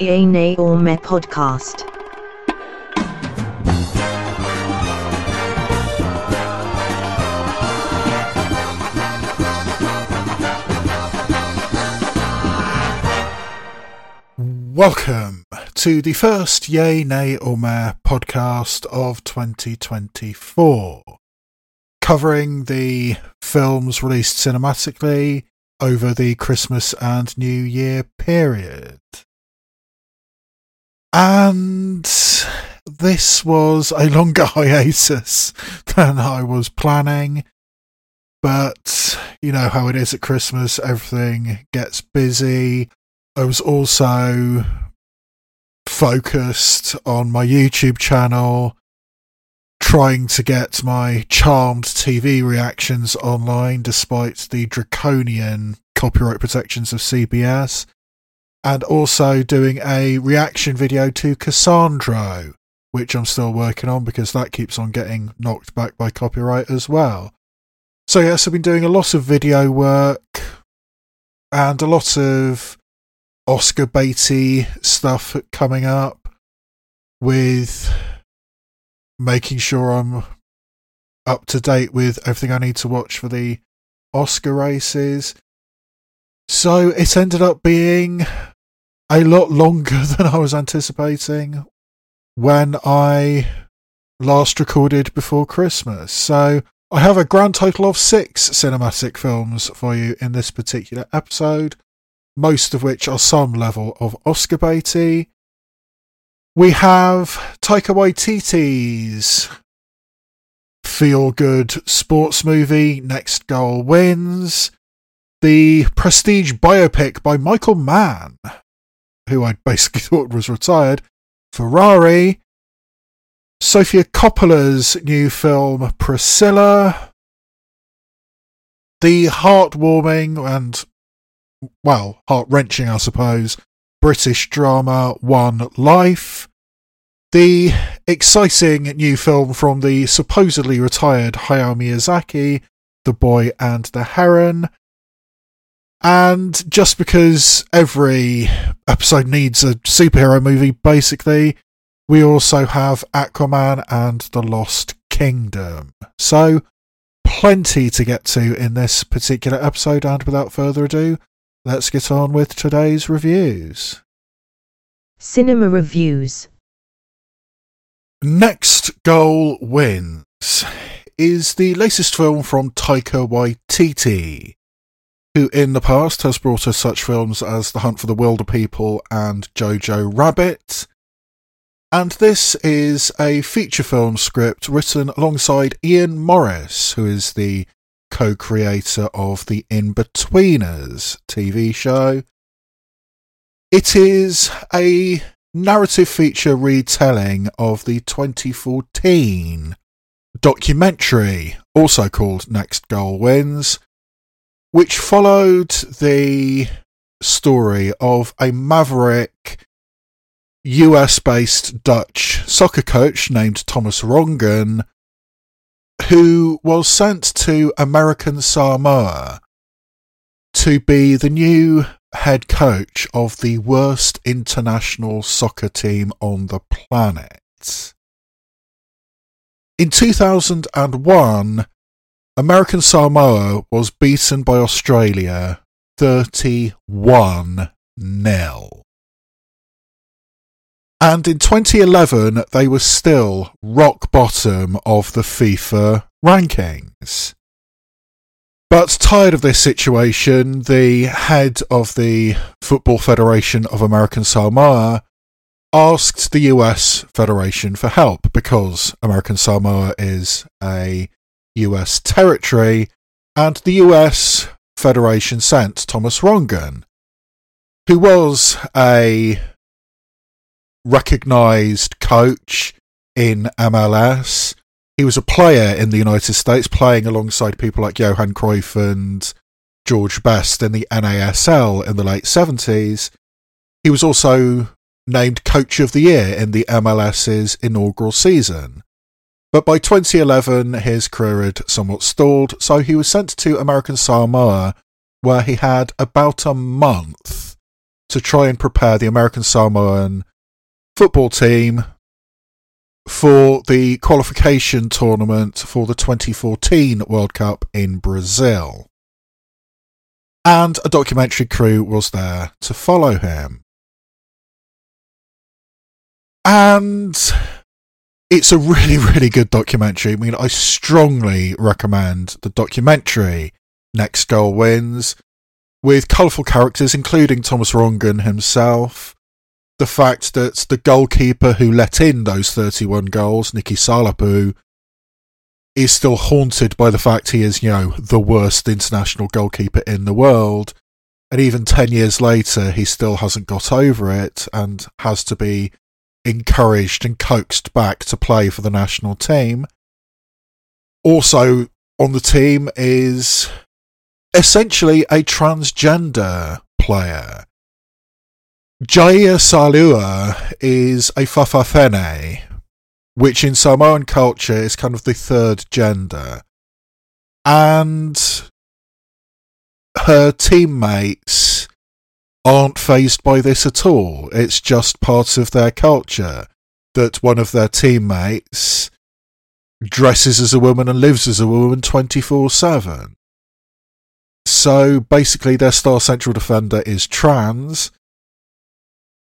Yay, Nay or Meh podcast. Welcome to the first Yay, Nay, or Meh podcast of 2024, covering the films released cinematically over the Christmas and New Year period. And this was a longer hiatus than I was planning. But you know how it is at Christmas, everything gets busy. I was also focused on my YouTube channel, trying to get my charmed TV reactions online despite the draconian copyright protections of CBS, and also doing a reaction video to Cassandro, which I'm still working on because that keeps on getting knocked back by copyright as well. So, yes, I've been doing a lot of video work and a lot of Oscar baity stuff coming up with making sure I'm up to date with everything I need to watch for the Oscar races. So it ended up being a lot longer than I was anticipating when I last recorded before Christmas. So I have a grand total of six cinematic films for you in this particular episode most of which are some level of Oscar baity. We have Taika Waititi's feel good sports movie, Next Goal Wins, the prestige biopic by Michael Mann, who I basically thought was retired, Ferrari, Sofia Coppola's new film Priscilla, the heartwarming and well, heart wrenching, I suppose, British drama One Life. The exciting new film from the supposedly retired Hayao Miyazaki, The Boy and the Heron. And just because every episode needs a superhero movie, basically, we also have Aquaman and The Lost Kingdom. So, plenty to get to in this particular episode, and without further ado, let's get on with today's reviews. Cinema reviews. Next Goal Wins is the latest film from Taika Waititi, who in the past has brought us such films as The Hunt for the Wilderpeople and Jojo Rabbit. And this is a feature film script written alongside Ian Morris, who is the co creator of the Inbetweeners TV show. It is a narrative feature retelling of the 2014 documentary, also called Next Goal Wins, which followed the story of a maverick US based Dutch soccer coach named Thomas Rongen who was sent to American Samoa to be the new head coach of the worst international soccer team on the planet. In 2001, American Samoa was beaten by Australia 31 0. And in 2011, they were still rock bottom of the FIFA rankings. But tired of this situation, the head of the Football Federation of American Samoa asked the US Federation for help because American Samoa is a US territory and the US Federation sent Thomas Rongen, who was a recognised coach in MLS. He was a player in the United States, playing alongside people like Johan Cruyff and George Best in the NASL in the late 70s. He was also named Coach of the Year in the MLS's inaugural season. But by 2011, his career had somewhat stalled, so he was sent to American Samoa, where he had about a month to try and prepare the American Samoan football team for the qualification tournament for the 2014 World Cup in Brazil. And a documentary crew was there to follow him. And it's a really, really good documentary. I mean, I strongly recommend the documentary Next Goal Wins with colourful characters, including Thomas Rongen himself. The fact that the goalkeeper who let in those 31 goals, Nicky Salapu, is still haunted by the fact he is, you know, the worst international goalkeeper in the world. And even 10 years later, he still hasn't got over it and has to be encouraged and coaxed back to play for the national team. Also on the team is essentially a transgender player. Jaya Saelua is a fa'afafine, which in Samoan culture is kind of the third gender. And her teammates aren't phased by this at all. It's just part of their culture that one of their teammates dresses as a woman and lives as a woman 24 7. So basically, their star central defender is trans,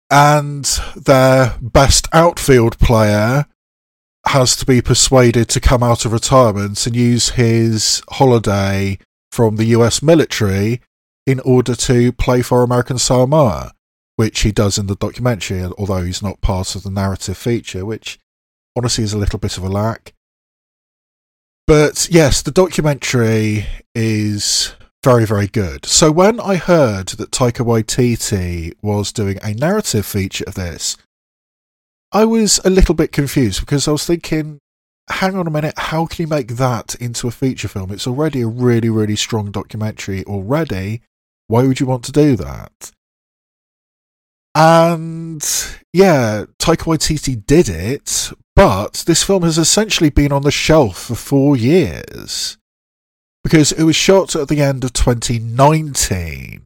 and their best outfield player has to be persuaded to come out of retirement and use his holiday from the US military in order to play for American Samoa, which he does in the documentary, although he's not part of the narrative feature, which honestly is a little bit of a lack. But yes, the documentary is very, very good. So when I heard that Taika Waititi was doing a narrative feature of this, I was a little bit confused because I was thinking, hang on a minute, how can you make that into a feature film? It's already a really, really strong documentary already. Why would you want to do that? And yeah, Taika Waititi did it, but this film has essentially been on the shelf for four years because it was shot at the end of 2019.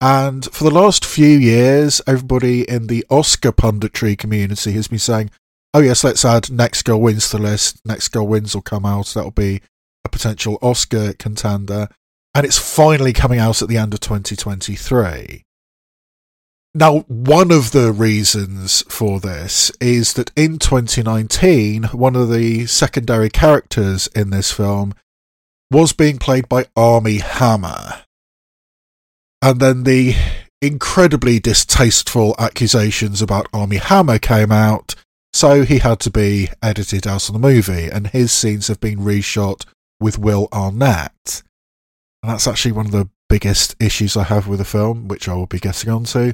And for the last few years, everybody in the Oscar punditry community has been saying, oh, yes, let's add Next Goal Wins to the list. Next Goal Wins will come out. That'll be a potential Oscar contender. And it's finally coming out at the end of 2023. Now, one of the reasons for this is that in 2019, one of the secondary characters in this film was being played by Armie Hammer. And then the incredibly distasteful accusations about Armie Hammer came out, so he had to be edited out of the movie, and his scenes have been reshot with Will Arnett. And that's actually one of the biggest issues I have with the film, which I will be getting onto.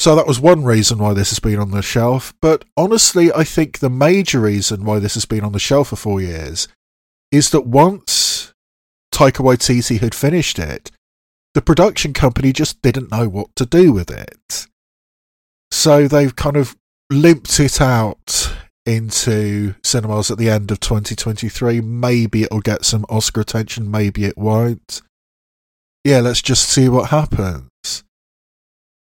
So that was one reason why this has been on the shelf, but honestly, I think the major reason why this has been on the shelf for four years is that once Taika Waititi had finished it, the production company just didn't know what to do with it. So they've kind of limped it out into cinemas at the end of 2023. Maybe it'll get some Oscar attention, maybe it won't. Yeah, let's just see what happens.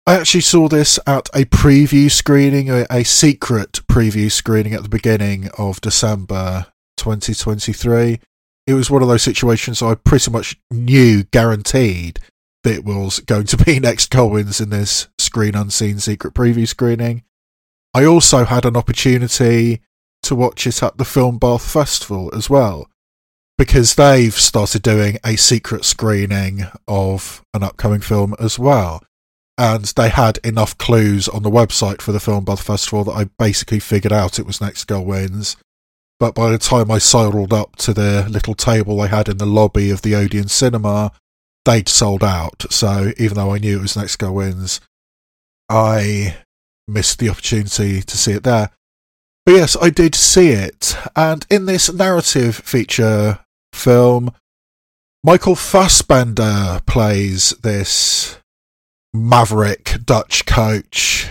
I actually saw this at a preview screening, a, a secret preview screening at the beginning of December 2023. It was one of those situations I pretty much knew, guaranteed, that it was going to be next Goal Wins in this screen unseen secret preview screening. I also had an opportunity to watch it at the Film Bath Festival as well, because they've started doing a secret screening of an upcoming film as well. And they had enough clues on the website for the Film Bath Festival that I basically figured out it was Next Goal Wins. But by the time I sidled up to the little table they had in the lobby of the Odeon Cinema, they'd sold out. So even though I knew it was Next Goal Wins, I missed the opportunity to see it there. But yes, I did see it. And in this narrative feature film, Michael Fassbender plays this maverick Dutch coach.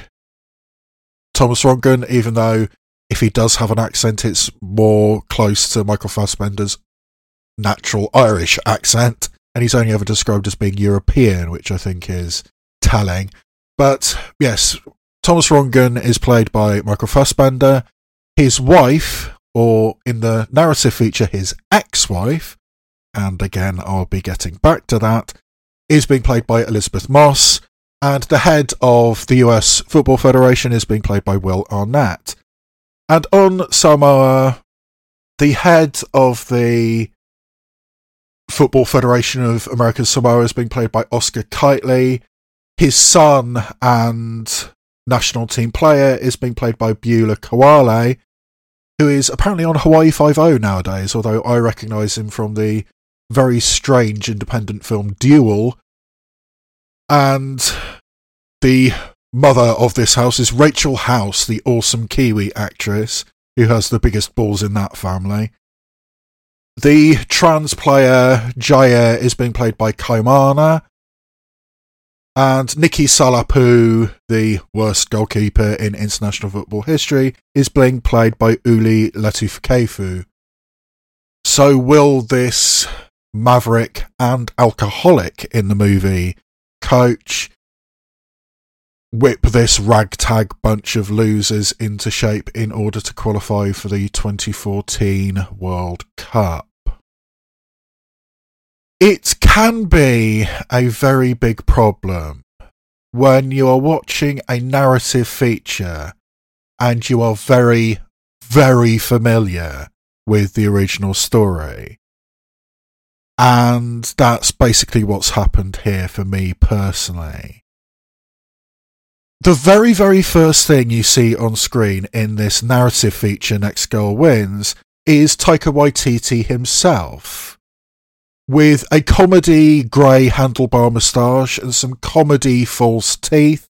Thomas Rongen, even though if he does have an accent, it's more close to Michael Fassbender's natural Irish accent. And he's only ever described as being European, which I think is telling. But yes, Thomas Rongen is played by Michael Fassbender. His wife, or in the narrative feature, his ex wife, and again, I'll be getting back to that, is being played by Elisabeth Moss. And the head of the US Football Federation is being played by Will Arnett. And on Samoa, the head of the Football Federation of American Samoa is being played by Oscar Kightley. His son and national team player is being played by Beulah Koale, who is apparently on Hawaii Five-O oh nowadays, although I recognise him from the very strange independent film Dual. And the mother of this house is Rachel House, the awesome Kiwi actress who has the biggest balls in that family. The trans player Jaya is being played by Kaimana, and Nicky Salapu, the worst goalkeeper in international football history, is being played by Uli Latukefu. So, will this maverick and alcoholic in the movie coach whip this ragtag bunch of losers into shape in order to qualify for the 2014 World Cup? It can be a very big problem when you are watching a narrative feature and you are very, very familiar with the original story. And that's basically what's happened here for me personally. The very, very first thing you see on screen in this narrative feature, Next Goal Wins, is Taika Waititi himself with a comedy grey handlebar moustache and some comedy false teeth,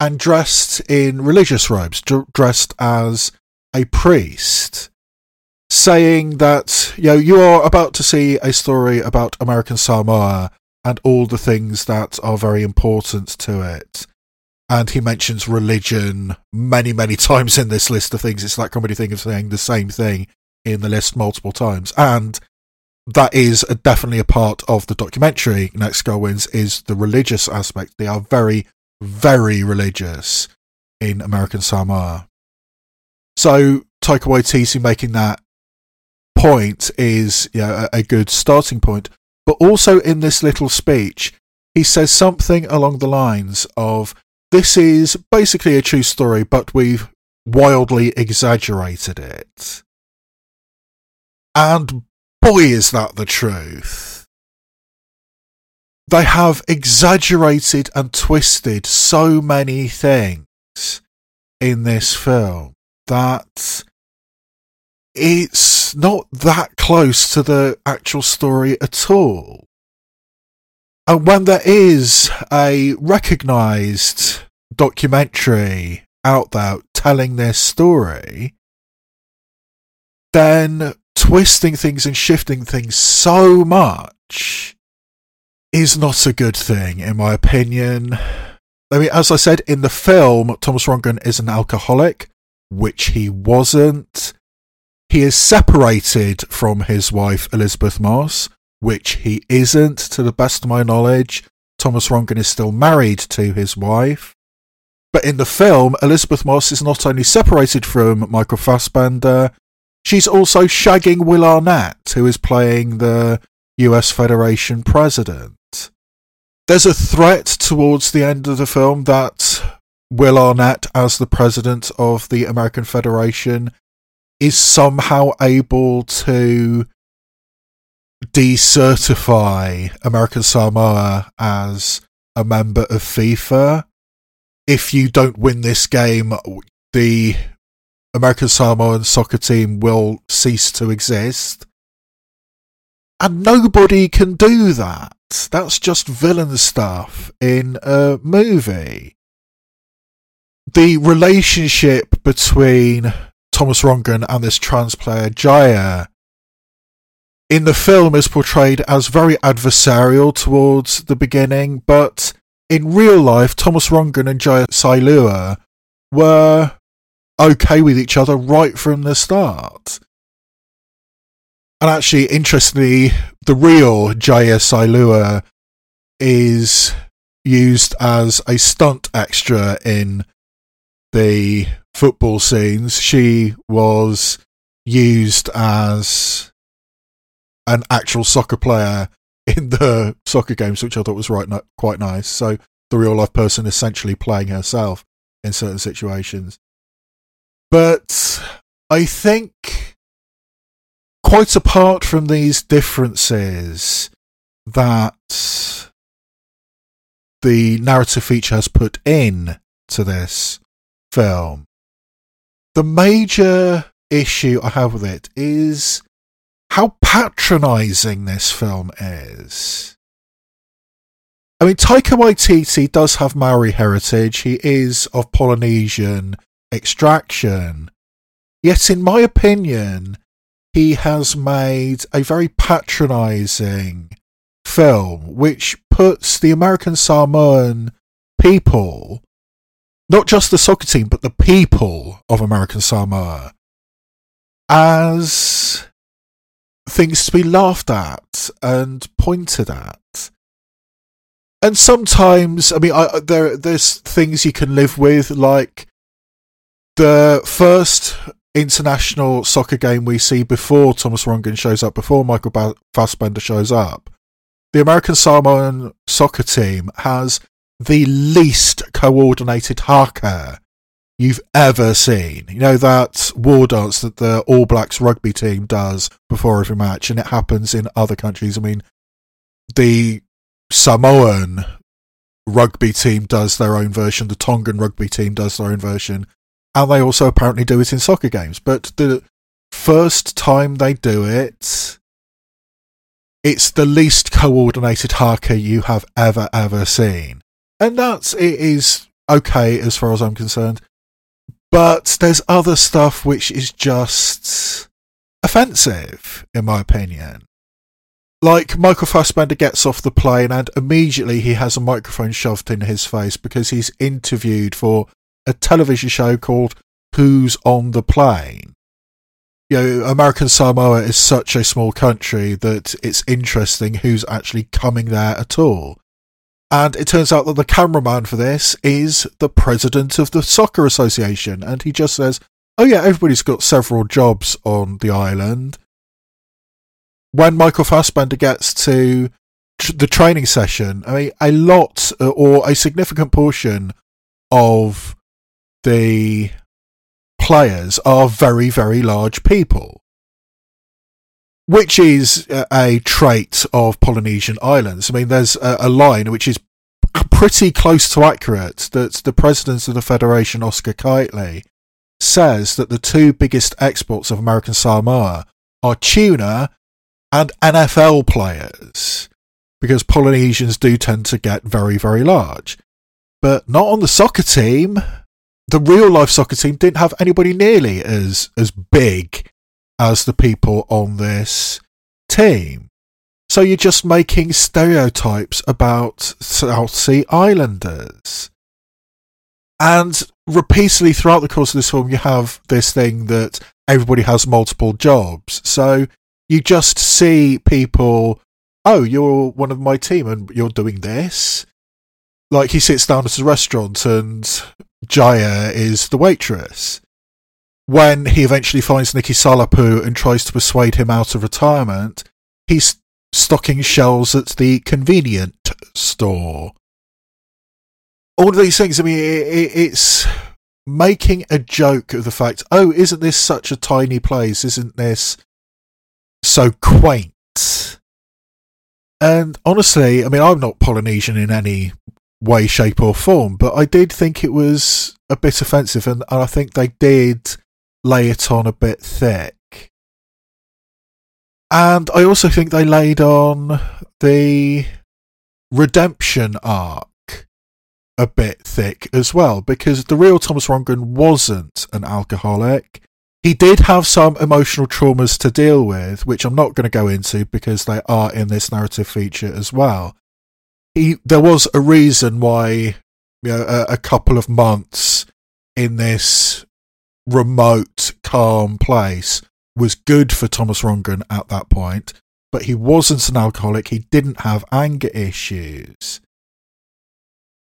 and dressed in religious robes, d- dressed as a priest, saying that you know you are about to see a story about American Samoa and all the things that are very important to it. And he mentions religion many, many times in this list of things. It's that comedy thing of saying the same thing in the list multiple times. And that is a, definitely a part of the documentary. Next Goal Wins is the religious aspect. They are very, very religious in American Samoa. So Taika Waititi making that point is you know, a, a good starting point. But also in this little speech, he says something along the lines of, "This is basically a true story, but we've wildly exaggerated it." And boy, is that the truth. They have exaggerated and twisted so many things in this film that it's not that close to the actual story at all. And when there is a recognised documentary out there telling their story, then twisting things and shifting things so much is not a good thing, in my opinion. I mean, as I said in the film, Thomas Rongen is an alcoholic, which he wasn't. He is separated from his wife, Elisabeth Moss, which he isn't, to the best of my knowledge. Thomas Rongen is still married to his wife. But in the film, Elisabeth Moss is not only separated from Michael Fassbender, She's also shagging Will Arnett, who is playing the US Federation president. There's a threat towards the end of the film that Will Arnett, as the president of the American Federation, is somehow able to decertify American Samoa as a member of FIFA. If you don't win this game, the American Samoan soccer team will cease to exist. And nobody can do that. That's just villain stuff in a movie. The relationship between Thomas Rongen and this trans player Jaya in the film is portrayed as very adversarial towards the beginning, but in real life, Thomas Rongen and Jaya Saelua were okay with each other right from the start. And actually, interestingly, the real Jaya Saelua is used as a stunt extra in the football scenes. She was used as an actual soccer player in the soccer games, which I thought was right quite nice. So the real life person essentially playing herself in certain situations. But I think, quite apart from these differences that the narrative feature has put in to this film, the major issue I have with it is how patronizing this film is. I mean, Taika Waititi does have Maori heritage. He is of Polynesian extraction. Yet, in my opinion, he has made a very patronizing film which puts the American Samoan people, not just the soccer team, but the people of American Samoa, as things to be laughed at and pointed at and sometimes, I mean, I, there there's things you can live with, like the first international soccer game we see before Thomas Rongen shows up, before Michael Fassbender shows up. The American Samoan soccer team has the least coordinated haka you've ever seen. You know that war dance that the All Blacks rugby team does before every match, and it happens in other countries. I mean, the Samoan rugby team does their own version, the Tongan rugby team does their own version, and they also apparently do it in soccer games. But the first time they do it, it's the least coordinated haka you have ever, ever seen. And that's, it is okay as far as I'm concerned. But there's other stuff which is just offensive, in my opinion like Michael Fassbender gets off the plane and immediately he has a microphone shoved in his face because he's interviewed for a television show called Who's on the Plane. You know, American Samoa is such a small country that it's interesting who's actually coming there at all. And it turns out that the cameraman for this is the president of the Soccer Association. And he just says, Oh, yeah, everybody's got several jobs on the island when Michael Fassbender gets to the training session, I mean, a lot or a significant portion of the players are very, very large people, which is a trait of Polynesian islands. I mean, there's a, line which is pretty close to accurate that the president of the Federation, Oscar Kightley, says that the two biggest exports of American Samoa are tuna and NFL players, because Polynesians do tend to get very, very large. But not on the soccer team. The real life soccer team didn't have anybody nearly as, as big as the people on this team. So you're just making stereotypes about South Sea Islanders. And repeatedly throughout the course of this film, you have this thing that everybody has multiple jobs. So you just see people, oh, you're one of my team and you're doing this. Like he sits down at a restaurant and Jaya is the waitress. When he eventually finds Nicky Salapu and tries to persuade him out of retirement, he's stocking shelves at the convenient store. All of these things, I mean, it, it's making a joke of the fact, oh, isn't this such a tiny place? Isn't this so quaint. And honestly, I mean, I'm not Polynesian in any way, shape, or form, but I did think it was a bit offensive, and, I think they did lay it on a bit thick. And I also think they laid on the redemption arc a bit thick as well, because the real Thomas Rongen wasn't an alcoholic. He did have some emotional traumas to deal with, which I'm not going to go into because they are in this narrative feature as well. He, there was a reason why you know, a, a couple of months in this remote, calm place was good for Thomas Rongen at that point, but he wasn't an alcoholic. He didn't have anger issues.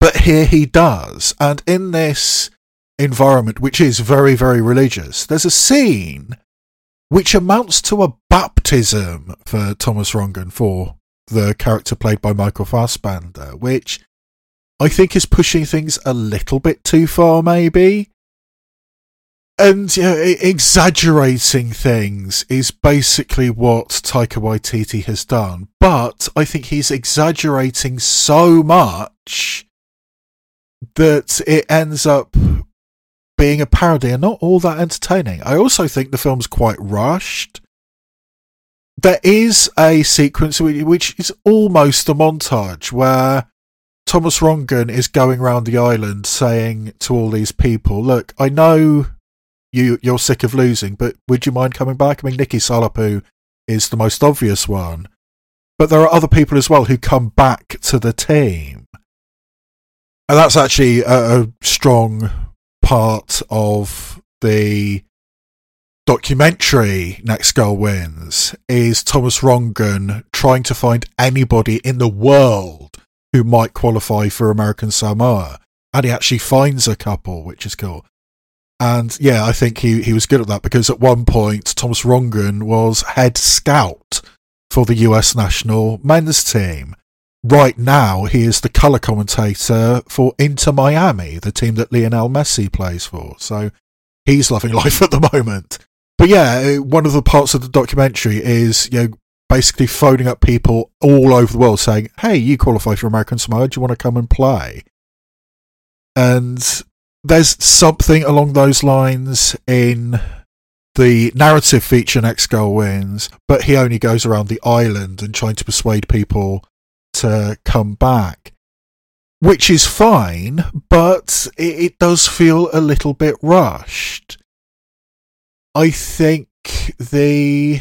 But here he does. And in this environment, which is very, very religious, there's a scene which amounts to a baptism for Thomas Rongen, for the character played by Michael Fassbender, which I think is pushing things a little bit too far, maybe. And yeah, exaggerating things is basically what Taika Waititi has done. But I think he's exaggerating so much that it ends up being a parody and not all that entertaining. I also think the film's quite rushed. There is a sequence which is almost a montage where Thomas Rongen is going around the island saying to all these people, "Look, I know you you're sick of losing, but would you mind coming back?" I mean, Nicky Salapu is the most obvious one, but there are other people as well who come back to the team, and that's actually a, a strong part of the documentary Next Goal Wins is Thomas Rongen trying to find anybody in the world who might qualify for American Samoa. And he actually finds a couple, which is cool. And yeah, I think he, he was good at that because at one point, Thomas Rongen was head scout for the US national men's team. Right now, he is the colour commentator for Inter Miami, the team that Lionel Messi plays for. So he's loving life at the moment. But yeah, uh, one of the parts of the documentary is you know basically phoning up people all over the world saying, "Hey, you qualify for American Samoa. Do you want to come and play?" And there's something along those lines in the narrative feature Next Goal Wins, but he only goes around the island and trying to persuade people to come back, which is fine, but it, it does feel a little bit rushed. I think the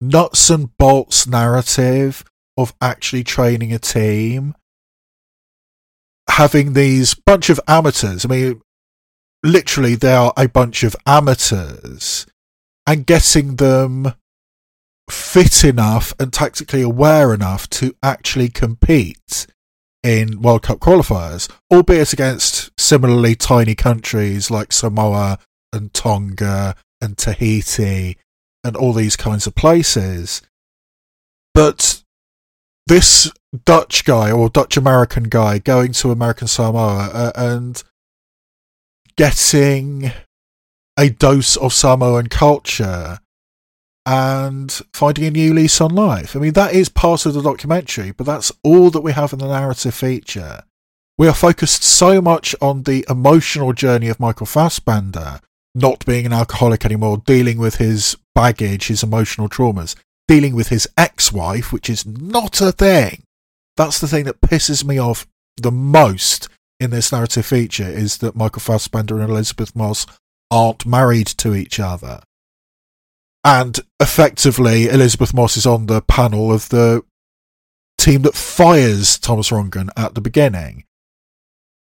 nuts and bolts narrative of actually training a team, having these bunch of amateurs. I mean, literally, they are a bunch of amateurs, and getting them fit enough and tactically aware enough to actually compete in World Cup qualifiers, albeit against similarly tiny countries like Samoa and Tonga and Tahiti and all these kinds of places. But this Dutch guy or Dutch American guy going to American Samoa uh, and getting a dose of Samoan culture and finding a new lease on life. I mean, that is part of the documentary, but that's all that we have in the narrative feature. We are focused so much on the emotional journey of Michael Fassbender, not being an alcoholic anymore, dealing with his baggage, his emotional traumas, dealing with his ex wife, which is not a thing. That's the thing that pisses me off the most in this narrative feature is that Michael Fassbender and Elisabeth Moss aren't married to each other. And effectively, Elisabeth Moss is on the panel of the team that fires Thomas Rongen at the beginning.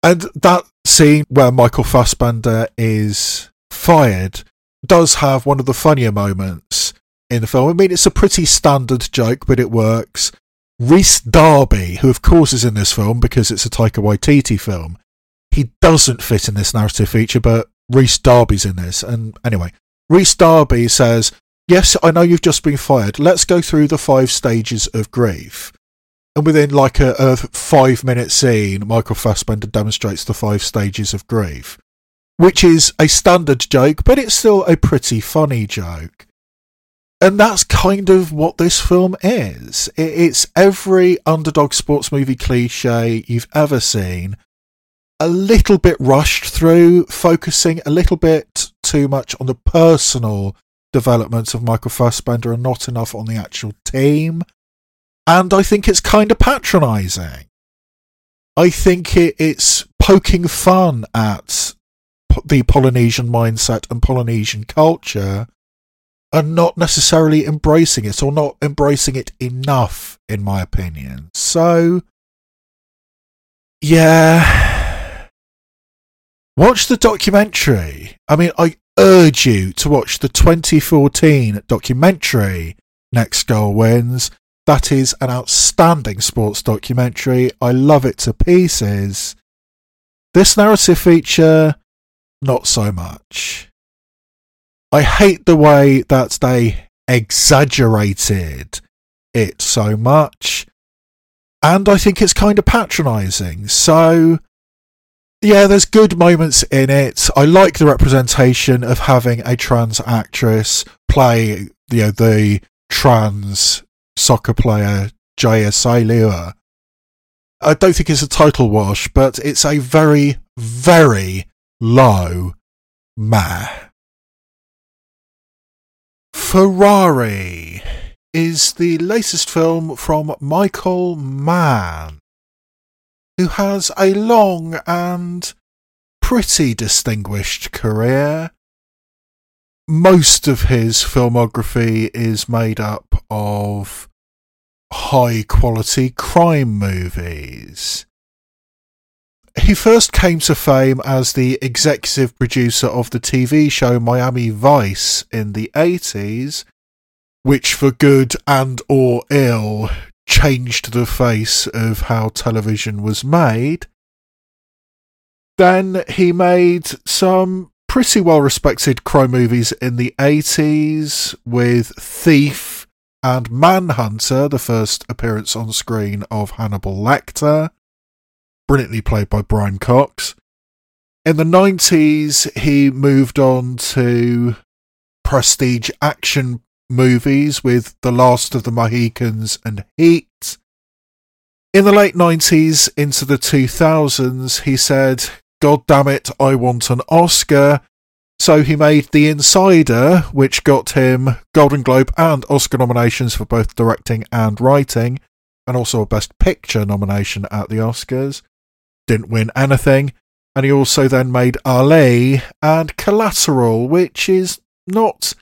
And that scene where Michael Fassbender is fired does have one of the funnier moments in the film. I mean, it's a pretty standard joke, but it works. Rhys Darby, who of course is in this film because it's a Taika Waititi film, he doesn't fit in this narrative feature, but Rhys Darby's in this. And anyway, Rhys Darby says, Yes, I know you've just been fired. Let's go through the five stages of grief. And within like a, a five minute scene, Michael Fassbender demonstrates the five stages of grief which is a standard joke, but it's still a pretty funny joke. And that's kind of what this film is. It's every underdog sports movie cliche you've ever seen, a little bit rushed through, focusing a little bit too much on the personal development of Michael Fassbender and not enough on the actual team. And I think it's kind of patronising. I think it, it's poking fun at the Polynesian mindset and Polynesian culture and not necessarily embracing it or not embracing it enough, in my opinion. So, yeah. Watch the documentary. I mean, I urge you to watch the 2014 documentary Next Goal Wins That is an outstanding sports documentary. I love it to pieces. This narrative feature, not so much. I hate the way that they exaggerated it so much. And I think it's kind of patronising. So, yeah, there's good moments in it. I like the representation of having a trans actress play, you know, the trans soccer player Jaya Saelua. I don't think it's a title wash, but it's a very, very low meh. Ferrari is the latest film from Michael Mann, who has a long and pretty distinguished career. Most of his filmography is made up of high quality crime movies. He first came to fame as the executive producer of the TV show Miami Vice in the 80s, which for good and or ill changed the face of how television was made. Then he made some pretty well respected crime movies in the 80s with Thief and Manhunter, the first appearance on screen of Hannibal Lecter brilliantly played by Brian Cox. In the 90s, he moved on to prestige action movies with The Last of the Mohicans and Heat. In the late 90s into the 2000s, he said, God damn it, I want an Oscar. So he made The Insider, which got him Golden Globe and Oscar nominations for both directing and writing, and also a Best Picture nomination at the Oscars didn't win anything. And he also then made Ali and Collateral, which is not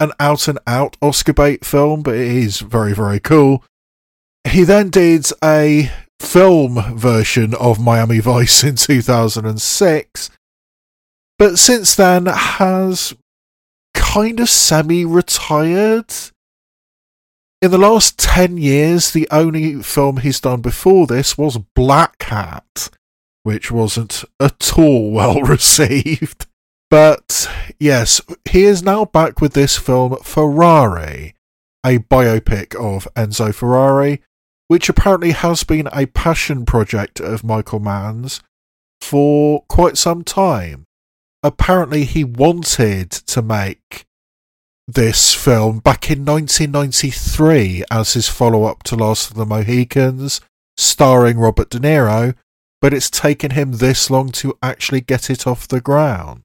an out and out Oscar bait film, but it is very, very cool. He then did a film version of Miami Vice in 2006, but since then has kind of semi retired. In the last 10 years, the only film he's done before this was Blackhat, which wasn't at all well received. But yes, he is now back with this film Ferrari, a biopic of Enzo Ferrari, which apparently has been a passion project of Michael Mann's for quite some time. Apparently, he wanted to make this film back in 1993 as his follow up to Last of the Mohicans, starring Robert De Niro, but it's taken him this long to actually get it off the ground.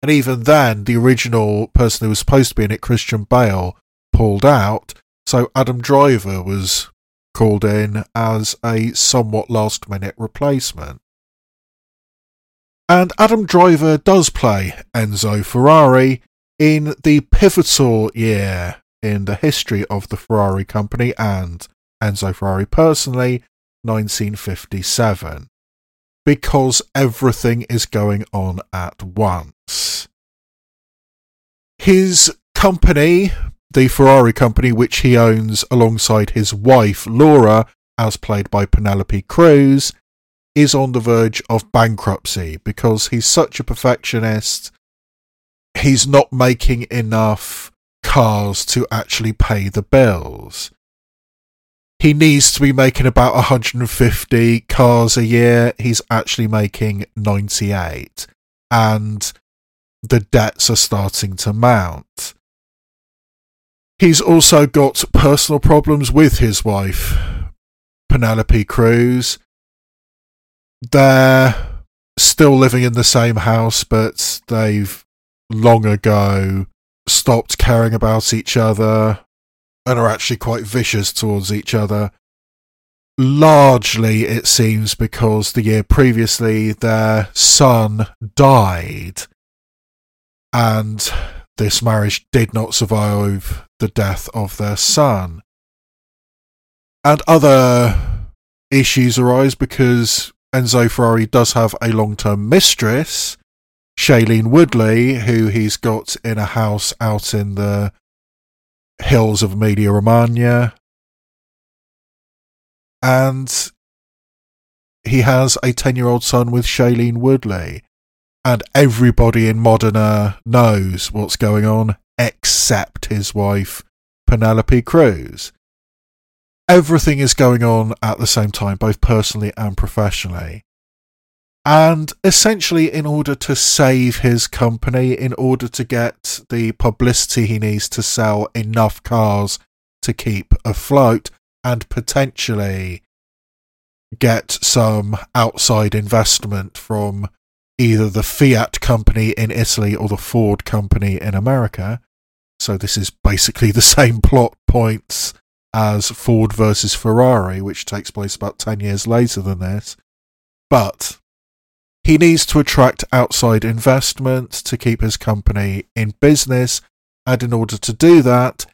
And even then, the original person who was supposed to be in it, Christian Bale, pulled out, so Adam Driver was called in as a somewhat last minute replacement. And Adam Driver does play Enzo Ferrari in the pivotal year in the history of the Ferrari company and Enzo Ferrari personally, 1957 because everything is going on at once. His company, the Ferrari company, which he owns alongside his wife Laura, as played by Penelope Cruz, is on the verge of bankruptcy because he's such a perfectionist. He's not making enough cars to actually pay the bills he needs to be making about 150 cars a year. He's actually making 98. And the debts are starting to mount. He's also got personal problems with his wife, Penelope Cruz. They're still living in the same house, but they've long ago stopped caring about each other and are actually quite vicious towards each other. Largely, it seems, because the year previously their son died, and this marriage did not survive the death of their son. And other issues arise because Enzo Ferrari does have a long term mistress, Shailene Woodley, who he's got in a house out in the hills of Emilia Romagna. and he has a 10 year old son with Shailene Woodley. And everybody in Modena knows what's going on except his wife, Penelope Cruz. Everything is going on at the same time, both personally and professionally. And essentially, in order to save his company, in order to get the publicity he needs to sell enough cars to keep afloat and potentially get some outside investment from either the Fiat company in Italy or the Ford company in America. So this is basically the same plot points as Ford versus Ferrari, which takes place about 10 years later than this. But he needs to attract outside investment to keep his company in business, and in order to do that,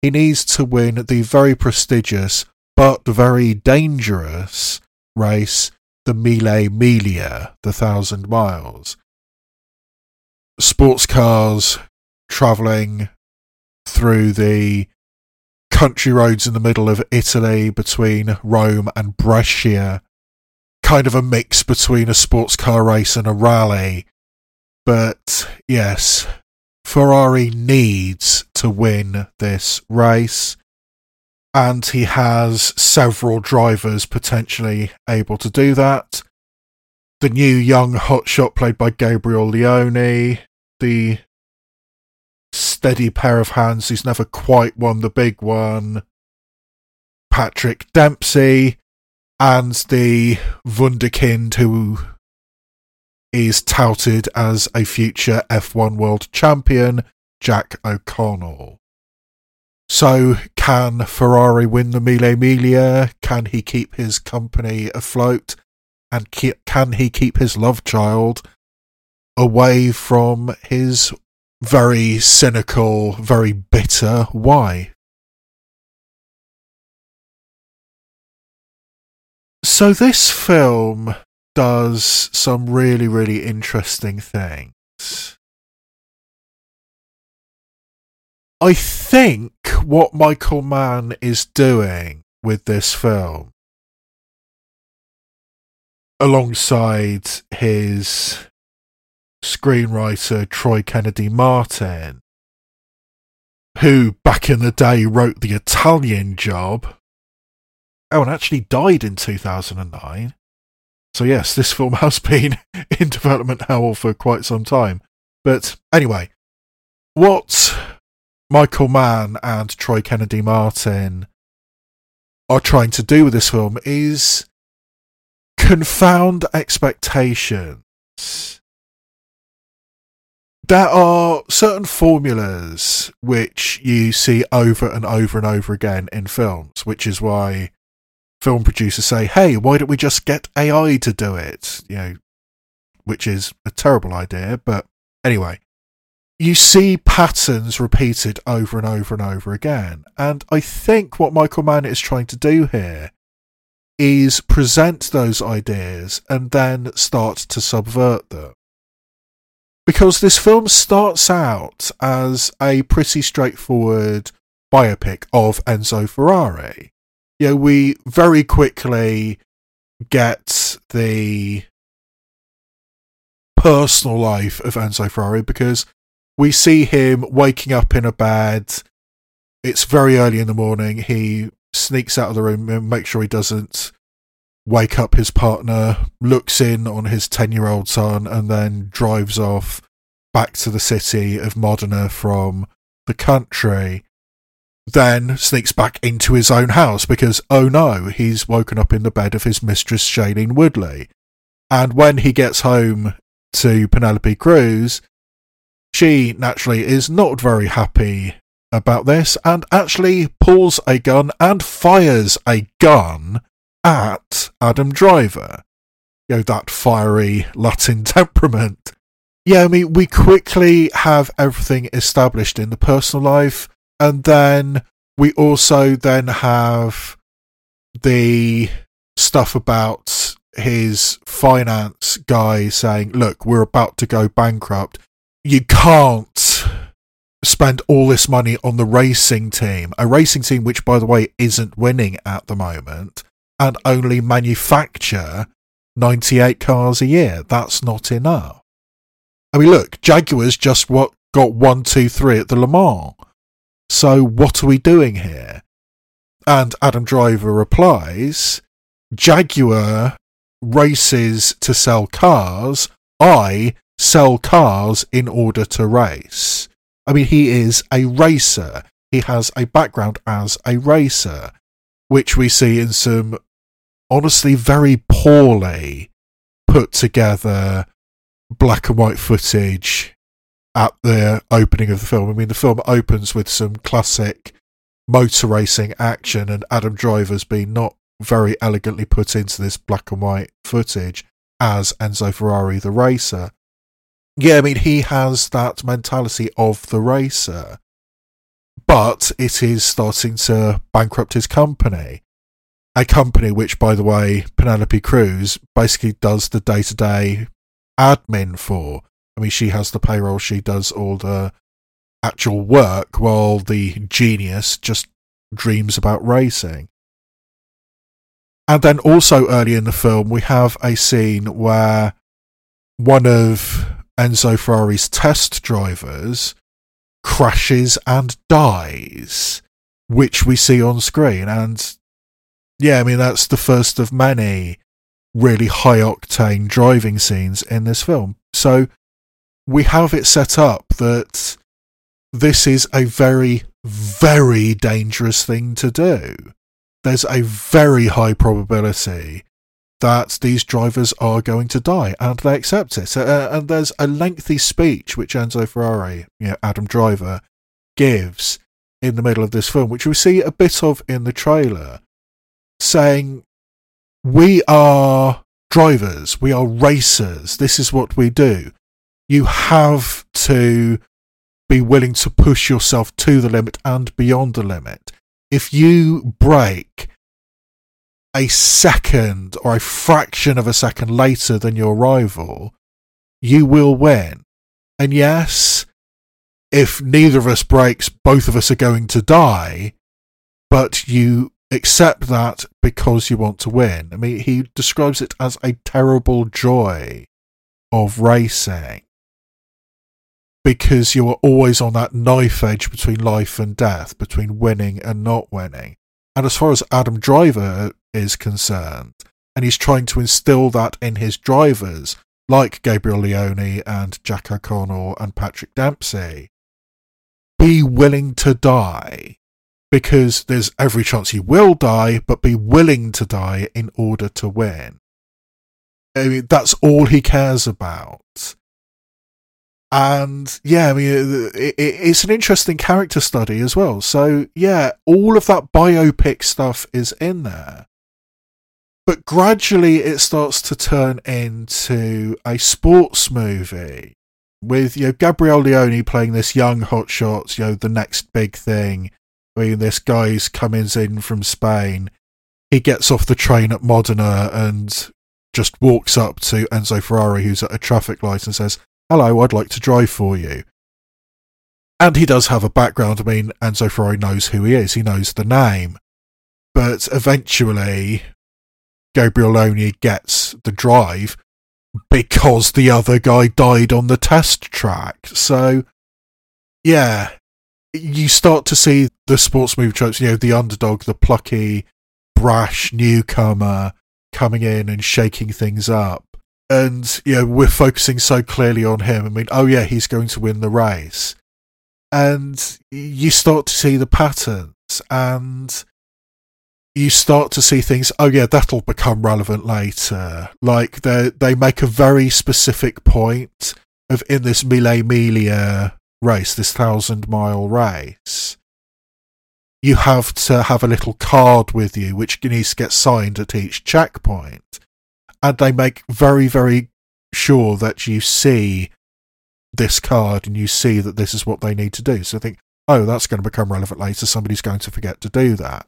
he needs to win the very prestigious but very dangerous race, the Mille Miglia, the Thousand Miles. Sports cars travelling through the country roads in the middle of Italy between Rome and Brescia kind of a mix between a sports car race and a rally. But yes, Ferrari needs to win this race. And he has several drivers potentially able to do that. The new young hotshot played by Gabriel Leone, the steady pair of hands who's never quite won the big one, Patrick Dempsey, and the Wunderkind who is touted as a future F1 world champion, Jack O'Connell. So, can Ferrari win the Mille Miglia? Can he keep his company afloat? And can he keep his love child away from his very cynical, very bitter wife? So this film does some really, really interesting things. I think what Michael Mann is doing with this film, alongside his screenwriter Troy Kennedy Martin, who back in the day wrote The Italian Job, Oh, and actually died in 2009. So, yes, this film has been in development hell for quite some time. But anyway, what Michael Mann and Troy Kennedy Martin are trying to do with this film is confound expectations. There are certain formulas which you see over and over and over again in films, which is why film producers say, "Hey, why don't we just get AI to do it?" You know, which is a terrible idea, but anyway, you see patterns repeated over and over and over again. And I think what Michael Mann is trying to do here is present those ideas and then start to subvert them. Because this film starts out as a pretty straightforward biopic of Enzo Ferrari you know, we very quickly get the personal life of Enzo Ferrari because we see him waking up in a bed. It's very early in the morning. He sneaks out of the room and makes sure he doesn't wake up his partner, looks in on his 10 year old son, and then drives off back to the city of Modena from the country then sneaks back into his own house because, oh no, he's woken up in the bed of his mistress, Shailene Woodley. And when he gets home to Penelope Cruz, she naturally is not very happy about this and actually pulls a gun and fires a gun at Adam Driver. You know, that fiery Latin temperament. Yeah, I mean, we quickly have everything established in the personal life and then we also then have the stuff about his finance guy saying, Look, we're about to go bankrupt. You can't spend all this money on the racing team. A racing team, which, by the way, isn't winning at the moment. and only manufacture 98 cars a year. That's not enough. I mean, look, Jaguar's just what got one, two, three at the Le Mans. So what are we doing here? And Adam Driver replies, Jaguar races to sell cars. I sell cars in order to race. I mean, he is a racer. He has a background as a racer, which we see in some honestly very poorly put together black and white footage at the opening of the film. I mean, the film opens with some classic motor racing action, and Adam Driver's been not very elegantly put into this black and white footage as Enzo Ferrari, the racer. Yeah, I mean, he has that mentality of the racer, but it is starting to bankrupt his company. A company which, by the way, Penelope Cruz basically does the day to day admin for. I mean, she has the payroll, she does all the actual work, while the genius just dreams about racing. And then also early in the film, we have a scene where one of Enzo Ferrari's test drivers crashes and dies, which we see on screen. And yeah, I mean, that's the first of many really high octane driving scenes in this film. So we have it set up that this is a very, very dangerous thing to do. There's a very high probability that these drivers are going to die, and they accept it. Uh, and there's a lengthy speech which Enzo Ferrari, you know, Adam Driver, gives in the middle of this film, which we see a bit of in the trailer, saying, "We are drivers, we are racers. This is what we do. You have to." Be willing to push yourself to the limit and beyond the limit. If you brake a second or a fraction of a second later than your rival, you will win. And yes, if neither of us brakes, both of us are going to die, but you accept that because you want to win. I mean, he describes it as a terrible joy of racing because you are always on that knife edge between life and death, between winning and not winning. And as far as Adam Driver is concerned, and he's trying to instill that in his drivers, like Gabriel Leone and Jack O'Connell and Patrick Dempsey, be willing to die because there's every chance he will die, but be willing to die in order to win. I mean, that's all he cares about. And yeah, I mean, uh, it, it, it's an interesting character study as well. So yeah, all of that biopic stuff is in there. But gradually it starts to turn into a sports movie with, you know, Gabriel Leone playing this young hotshot, you know, the next big thing. I mean, this guy's coming in from Spain. He gets off the train at Modena and just walks up to Enzo Ferrari, who's at a traffic light, and says, hello, I'd like to drive for you. And he does have a background. I mean, Enzo Ferrari knows who he is. He knows the name. But eventually, Gabriel Leone gets the drive because the other guy died on the test track. So, yeah, you start to see the sports movie tropes, you know, the underdog, the plucky, brash newcomer coming in and shaking things up and you know we're focusing so clearly on him. I mean, oh yeah, he's going to win the race, and you start to see the patterns, and you start to see things. Oh yeah, that'll become relevant later. Like they they make a very specific point of in this Mille Miglia race, this thousand mile race. You have to have a little card with you, which needs to get signed at each checkpoint and they make very, very sure that you see this card and you see that this is what they need to do. So I think, oh, that's going to become relevant later. Somebody's going to forget to do that.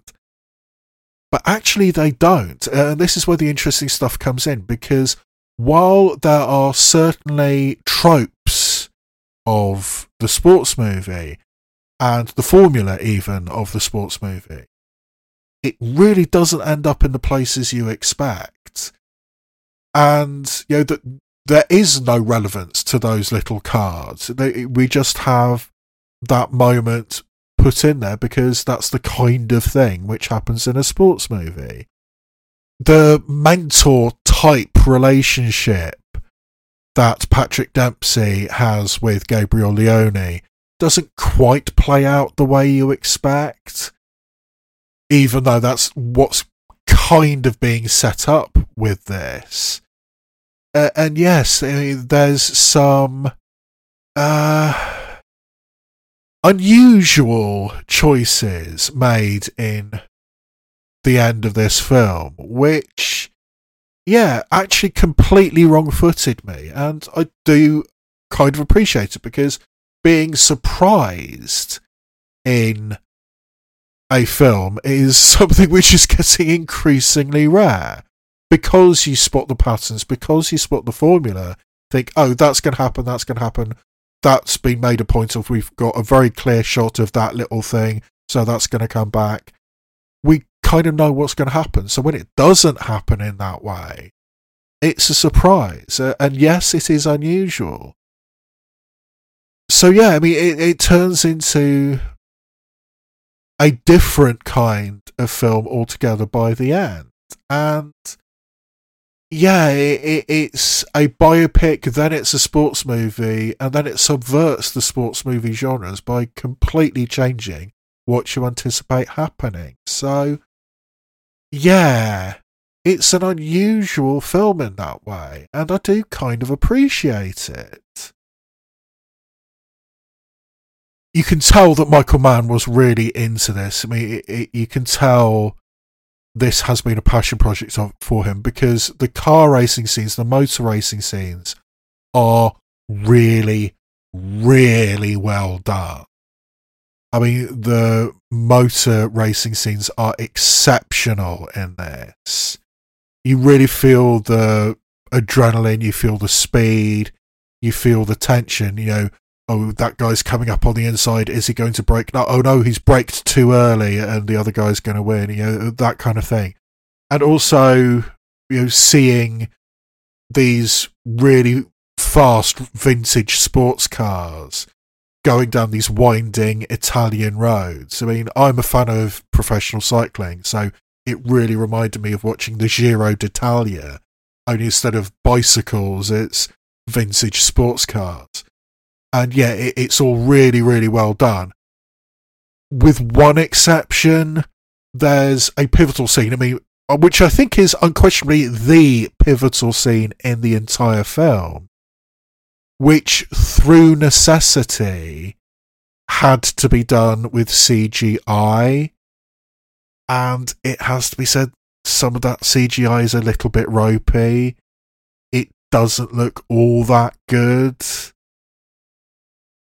But actually, they don't. Uh, and this is where the interesting stuff comes in because while there are certainly tropes of the sports movie and the formula, even of the sports movie, it really doesn't end up in the places you expect. And, you know, that there is no relevance to those little cards. They, we just have that moment put in there because that's the kind of thing which happens in a sports movie. The mentor type relationship that Patrick Dempsey has with Gabriel Leone doesn't quite play out the way you expect, even though that's what's kind of being set up with this. Uh, and yes, I mean, there's some uh, unusual choices made in the end of this film, which, yeah, actually completely wrong footed me. And I do kind of appreciate it because being surprised in a film is something which is getting increasingly rare. Because you spot the patterns, because you spot the formula, think, oh, that's going to happen, that's going to happen. That's been made a point of. We've got a very clear shot of that little thing, so that's going to come back. We kind of know what's going to happen. So when it doesn't happen in that way, it's a surprise. Uh, and yes, it is unusual. So yeah, I mean, it, it turns into a different kind of film altogether by the end. And yeah, it, it, it's a biopic, then it's a sports movie, and then it subverts the sports movie genres by completely changing what you anticipate happening. So, yeah, it's an unusual film in that way, and I do kind of appreciate it you can tell that Michael Mann was really into this. I mean, it, it, you can tell this has been a passion project for him because the car racing scenes, the motor racing scenes, are really, really well done. I mean, the motor racing scenes are exceptional in this. You really feel the adrenaline, you feel the speed, you feel the tension. You know, oh, that guy's coming up on the inside. Is he going to brake? No, oh no, he's braked too early, and the other guy's going to win. You know that kind of thing, and also you know seeing these really fast vintage sports cars going down these winding Italian roads. I mean, I'm a fan of professional cycling, so it really reminded me of watching the Giro d'Italia. Only instead of bicycles, it's vintage sports cars and yeah, it, it's all really, really well done. With one exception, there's a pivotal scene. I mean, uh, which I think is unquestionably the pivotal scene in the entire film, which through necessity had to be done with CGI. And it has to be said, some of that CGI is a little bit ropey. It doesn't look all that good.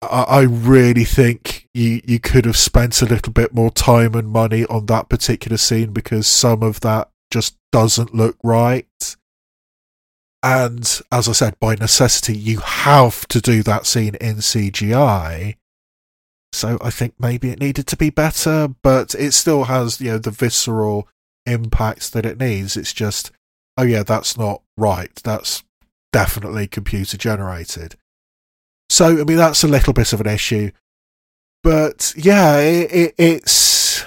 I, really think you you could have spent a little bit more time and money on that particular scene because some of that just doesn't look right. And as I said, by necessity, you have to do that scene in CGI. So I think maybe it needed to be better, but it still has, you know, the visceral impact that it needs. It's just, oh yeah, that's not right. That's definitely computer generated. So, I mean, that's a little bit of an issue. But yeah, it, it, it's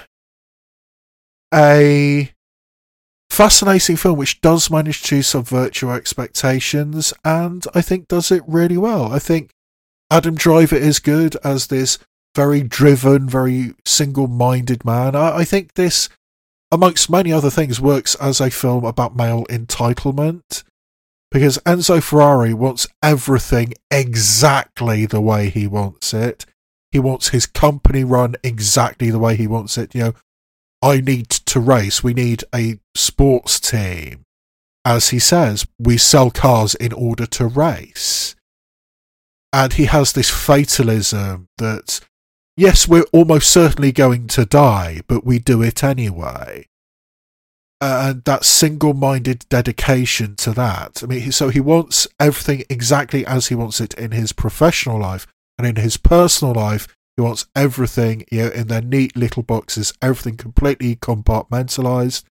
a fascinating film which does manage to subvert your expectations and I think does it really well. I think Adam Driver is good as this very driven, very single minded man. I, I think this, amongst many other things, works as a film about male entitlement because Enzo Ferrari wants everything exactly the way he wants it. He wants his company run exactly the way he wants it. You know, I need to race. We need a sports team. As he says, we sell cars in order to race. And he has this fatalism that, yes, we're almost certainly going to die, but we do it anyway Uh, and that single-minded dedication to that. I mean, so he wants everything exactly as he wants it in his professional life, and in his personal life, He wants everything you know, in their neat little boxes, everything completely compartmentalized.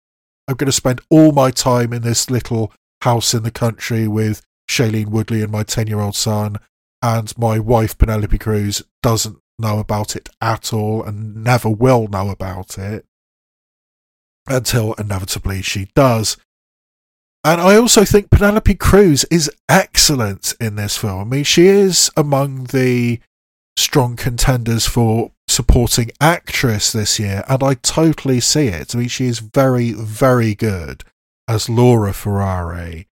I'm going to spend all my time in this little house in the country with Shailene Woodley and my 10 year old son, and my wife Penelope Cruz doesn't know about it at all and never will know about it until inevitably she does. And I also think Penelope Cruz is excellent in this film. I mean, she is among the strong contenders for supporting actress this year, and I totally see it. I mean, she is very, very good as Laura Ferrari.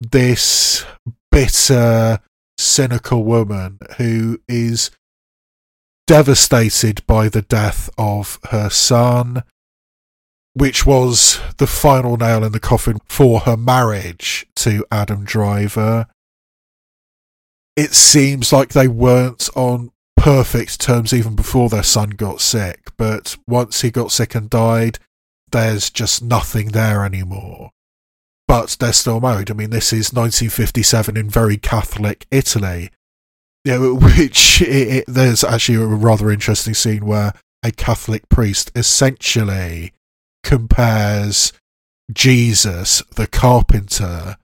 This bitter, cynical woman who is devastated by the death of her son, which was the final nail in the coffin for her marriage to Adam Driver. It seems like they weren't on perfect terms even before their son got sick, but once he got sick and died, there's just nothing there anymore. But they're still married. I mean, this is 1957 in very Catholic Italy. Yeah, which it, it, there's actually a rather interesting scene where a Catholic priest essentially compares Jesus, the carpenter,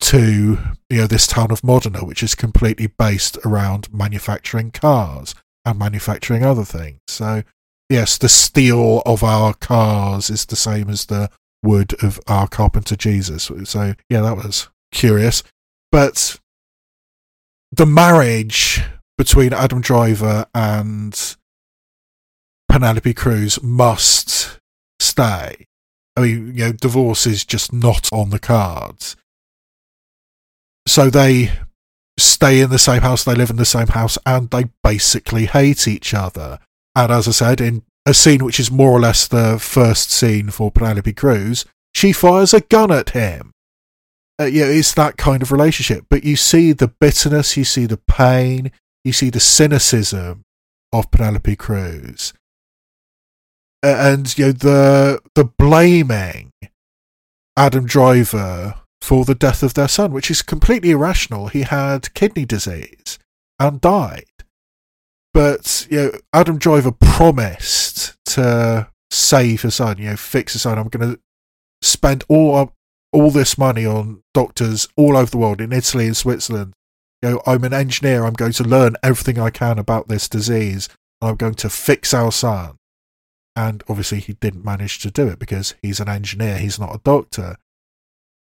to you know this town of Modena, which is completely based around manufacturing cars and manufacturing other things. So yes, the steel of our cars is the same as the wood of our carpenter Jesus. So yeah, that was curious. But the marriage between Adam Driver and Penelope Cruz must stay. I mean, you know, divorce is just not on the cards. So they stay in the same house, they live in the same house, and they basically hate each other. And as I said, in a scene which is more or less the first scene for Penelope Cruz, she fires a gun at him. Uh, yeah, it's that kind of relationship. But you see the bitterness, you see the pain, you see the cynicism of Penelope Cruz and you know the the blaming Adam Driver for the death of their son, which is completely irrational. He had kidney disease and died, but you know Adam Driver promised to save his son. You know, fix his son. I'm going to spend all all this money on doctors all over the world in Italy and Switzerland. You know, I'm an engineer. I'm going to learn everything I can about this disease. And I'm going to fix our son and obviously he didn't manage to do it because he's an engineer, he's not a doctor.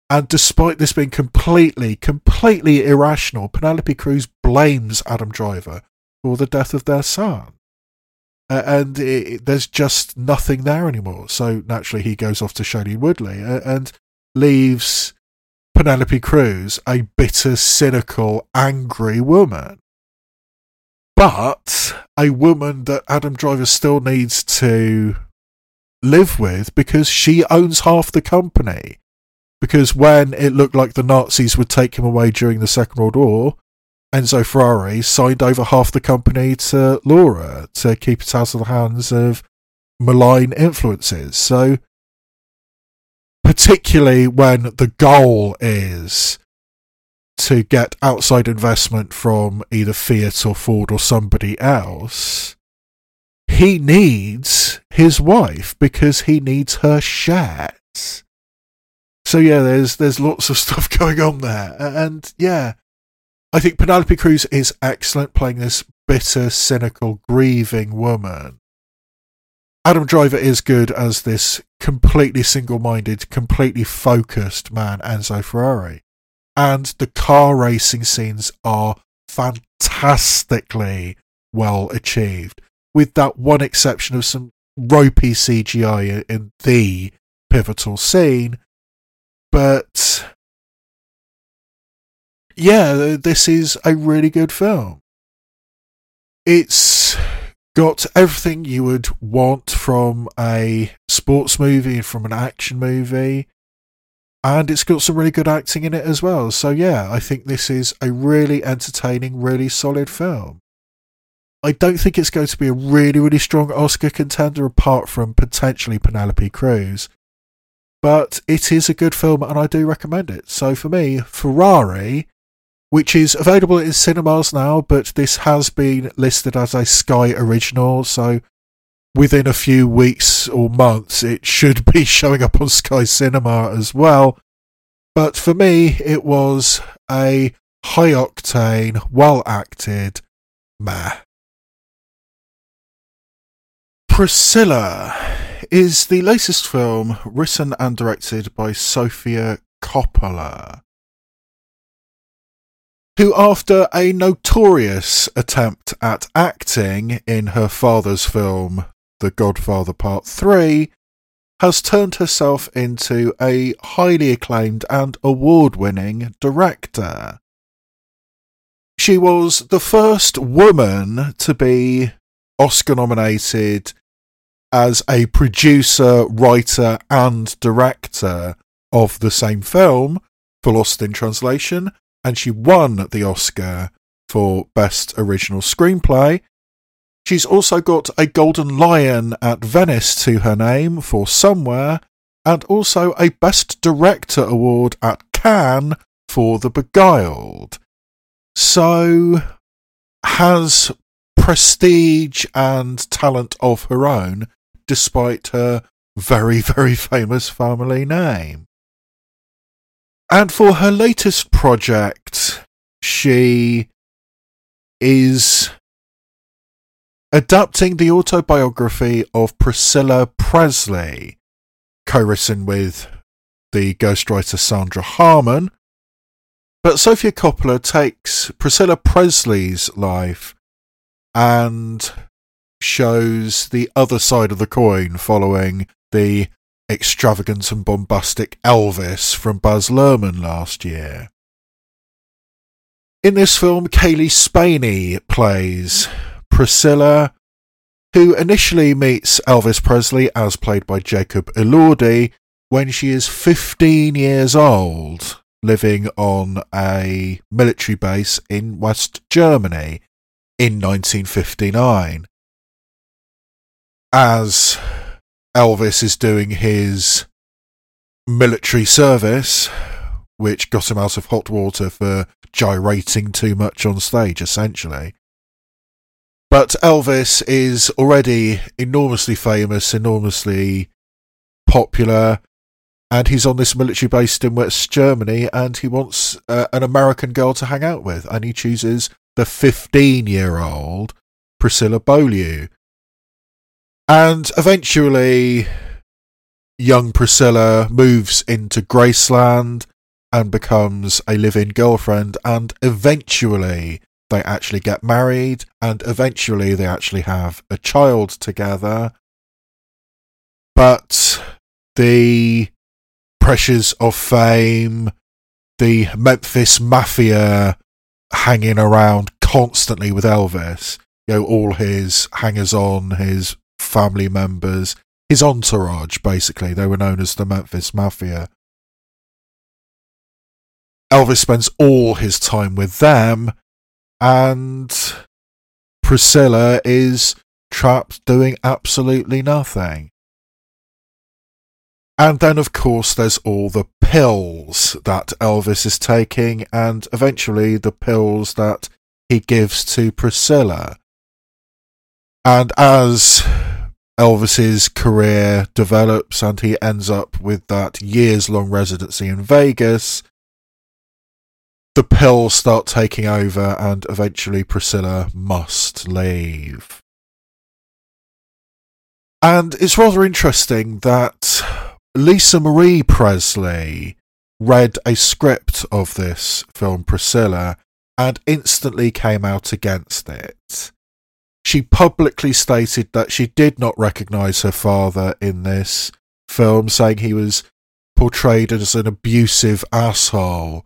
And despite this being completely, completely irrational, Penelope Cruz blames Adam Driver for the death of their son. Uh, and it, there's just nothing there anymore. So naturally, he goes off to Shailene Woodley uh, and leaves Penelope Cruz a bitter, cynical, angry woman but a woman that Adam Driver still needs to live with because she owns half the company. Because when it looked like the Nazis would take him away during the Second World War, Enzo Ferrari signed over half the company to Laura to keep it out of the hands of malign influences. So, particularly when the goal is to get outside investment from either Fiat or Ford or somebody else, he needs his wife because he needs her shares. So yeah, there's there's lots of stuff going on there, and yeah, I think Penelope Cruz is excellent playing this bitter, cynical, grieving woman. Adam Driver is good as this completely single-minded, completely focused man, Enzo Ferrari and the car racing scenes are fantastically well achieved, with that one exception of some ropey CGI in the pivotal scene. But yeah, this is a really good film. It's got everything you would want from a sports movie from an action movie and it's got some really good acting in it as well. So yeah, I think this is a really entertaining, really solid film. I don't think it's going to be a really, really strong Oscar contender apart from potentially Penelope Cruz. But it is a good film and I do recommend it. So for me, Ferrari which is available in cinemas now, but this has been listed as a Sky original, so within a few weeks or months it should be showing up on Sky Cinema as well. But for me, it was a high octane, well acted meh. Priscilla is the latest film written and directed by Sofia Coppola, who, after a notorious attempt at acting in her father's film The Godfather Part 3, has turned herself into a highly acclaimed and award winning director. She was the first woman to be Oscar nominated as a producer, writer, and director of the same film for Lost in Translation, and she won the Oscar for Best Original Screenplay. She's also got a Golden Lion at Venice to her name for Somewhere, and also a Best Director award at Cannes for The Beguiled. So, has prestige and talent of her own, despite her very, very famous family name. And for her latest project, she is adapting the autobiography of Priscilla Presley, co written with the ghostwriter Sandra Harmon. But Sofia Coppola takes Priscilla Presley's life and shows the other side of the coin following the extravagant and bombastic Elvis from Baz Luhrmann last year. In this film, Cailee Spaeny plays Priscilla, who initially meets Elvis Presley as played by Jacob Elordi when she is 15 years old, living on a military base in West Germany in 1959 as Elvis is doing his military service, which got him out of hot water for gyrating too much on stage, essentially. But Elvis is already enormously famous, enormously popular, and he's on this military base in West Germany, and he wants uh, an American girl to hang out with, and he chooses the 15 year old Priscilla Beaulieu, and eventually, young Priscilla moves into Graceland and becomes a live in girlfriend. And eventually, they actually get married. And eventually, they actually have a child together. But the pressures of fame, the Memphis mafia hanging around constantly with Elvis, you know, all his hangers on, his family members, his entourage, basically. They were known as the Memphis Mafia. Elvis spends all his time with them, and Priscilla is trapped doing absolutely nothing. And then, of course, there's all the pills that Elvis is taking, and eventually the pills that he gives to Priscilla. And as Elvis's career develops and he ends up with that years long residency in Vegas, the pills start taking over and eventually Priscilla must leave. And it's rather interesting that Lisa Marie Presley read a script of this film, Priscilla, and instantly came out against it. She publicly stated that she did not recognise her father in this film, saying he was portrayed as an abusive asshole.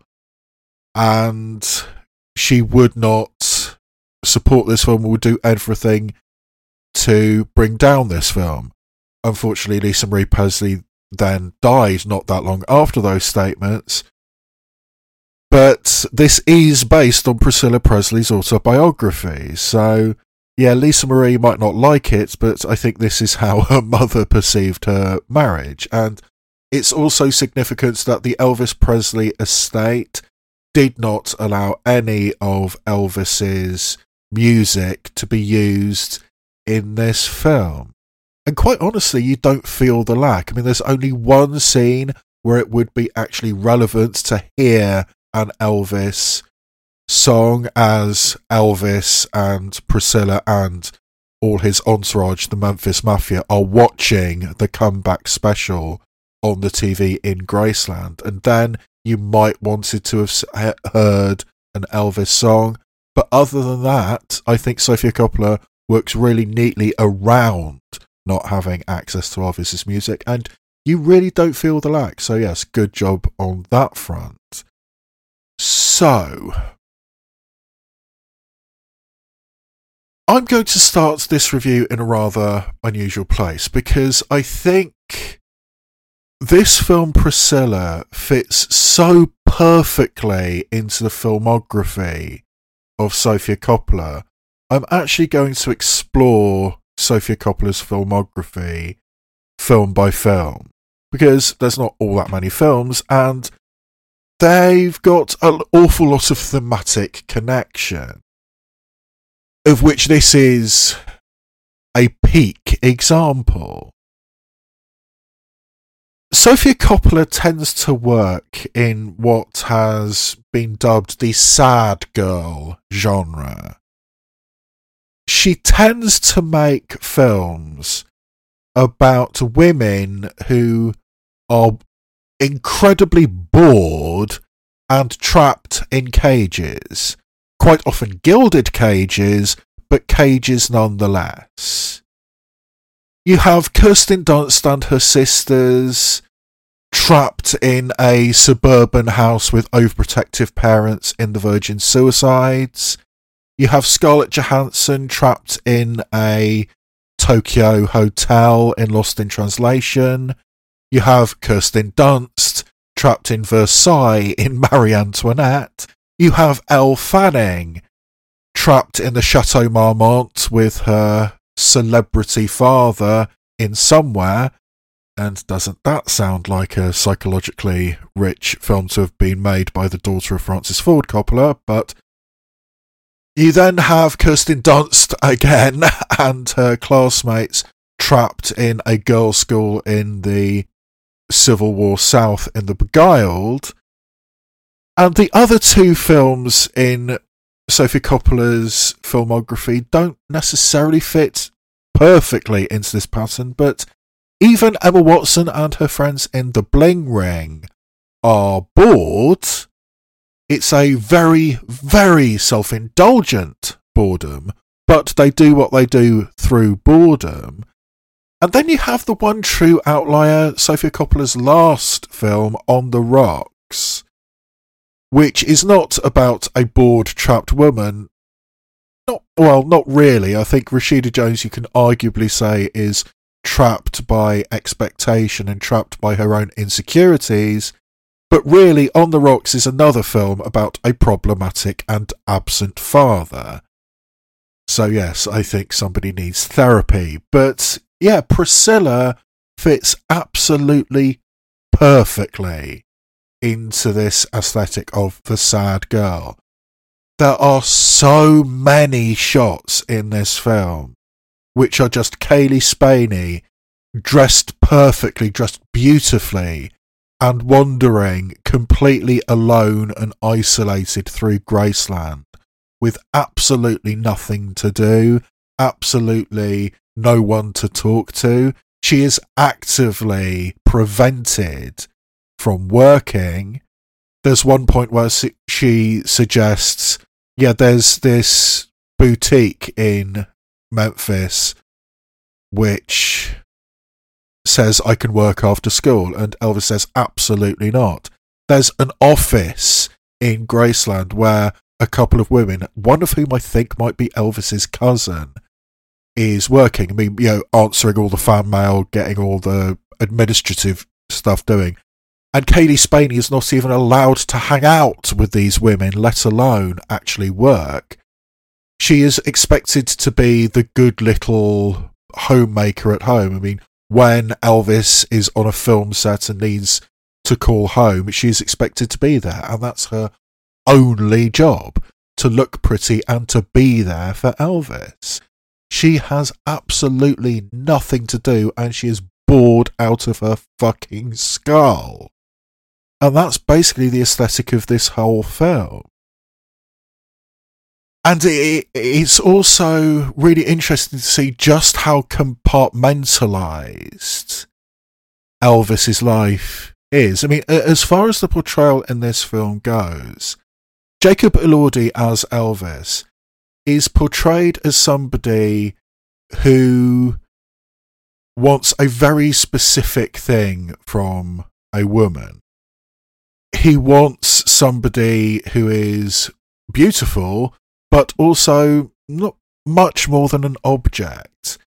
And she would not support this film, would do everything to bring down this film. Unfortunately, Lisa Marie Presley then died not that long after those statements. But this is based on Priscilla Presley's autobiography, so yeah, Lisa Marie might not like it, but I think this is how her mother perceived her marriage. And it's also significant that the Elvis Presley estate did not allow any of Elvis's music to be used in this film. And quite honestly, you don't feel the lack. I mean, there's only one scene where it would be actually relevant to hear an Elvis song as Elvis and Priscilla and all his entourage, the Memphis Mafia, are watching the comeback special on the TV in Graceland. And then you might wanted to have heard an Elvis song. But other than that, I think Sofia Coppola works really neatly around not having access to Elvis's music, and you really don't feel the lack. So, yes, good job on that front. So, I'm going to start this review in a rather unusual place because I think this film, Priscilla, fits so perfectly into the filmography of Sofia Coppola. I'm actually going to explore Sofia Coppola's filmography film by film because there's not all that many films and they've got an awful lot of thematic connection, of which this is a peak example. Sofia Coppola tends to work in what has been dubbed the sad girl genre she tends to make films about women who are incredibly bored and trapped in cages. Quite often gilded cages, but cages nonetheless. You have Kirsten Dunst and her sisters trapped in a suburban house with overprotective parents in the Virgin Suicides. You have Scarlett Johansson trapped in a Tokyo hotel in Lost in Translation. You have Kirsten Dunst trapped in Versailles in Marie Antoinette. You have Elle Fanning trapped in the Chateau Marmont with her celebrity father in somewhere. And doesn't that sound like a psychologically rich film to have been made by the daughter of Francis Ford Coppola? But you then have Kirsten Dunst again and her classmates trapped in a girls' school in the Civil War South in The Beguiled. And the other two films in Sophie Coppola's filmography don't necessarily fit perfectly into this pattern, but even Emma Watson and her friends in The Bling Ring are bored it's a very, very self indulgent boredom, but they do what they do through boredom. And then you have the one true outlier, Sofia Coppola's last film, On the Rocks, which is not about a bored, trapped woman. Not, well, not really. I think Rashida Jones, you can arguably say, is trapped by expectation and trapped by her own insecurities but really, On the Rocks is another film about a problematic and absent father. So, yes, I think somebody needs therapy. But yeah, Priscilla fits absolutely perfectly into this aesthetic of the sad girl. There are so many shots in this film which are just Cailee Spaeny dressed perfectly, dressed beautifully, and wandering completely alone and isolated through Graceland with absolutely nothing to do, absolutely no one to talk to. She is actively prevented from working. There's one point where she suggests, yeah, there's this boutique in Memphis which says I can work after school, and Elvis says absolutely not. There's an office in Graceland where a couple of women, one of whom I think might be Elvis's cousin, is working. I mean, you know, answering all the fan mail, getting all the administrative stuff doing. And Cailee Spaeny is not even allowed to hang out with these women, let alone actually work. She is expected to be the good little homemaker at home. I mean, when Elvis is on a film set and needs to call home, she's expected to be there, and that's her only job to look pretty and to be there for Elvis. She has absolutely nothing to do and she is bored out of her fucking skull. And that's basically the aesthetic of this whole film. And it, it's also really interesting to see just how compartmentalized Elvis's life is. I mean, as far as the portrayal in this film goes, Jacob Elordi as Elvis is portrayed as somebody who wants a very specific thing from a woman. He wants somebody who is beautiful, but also not much more than an object.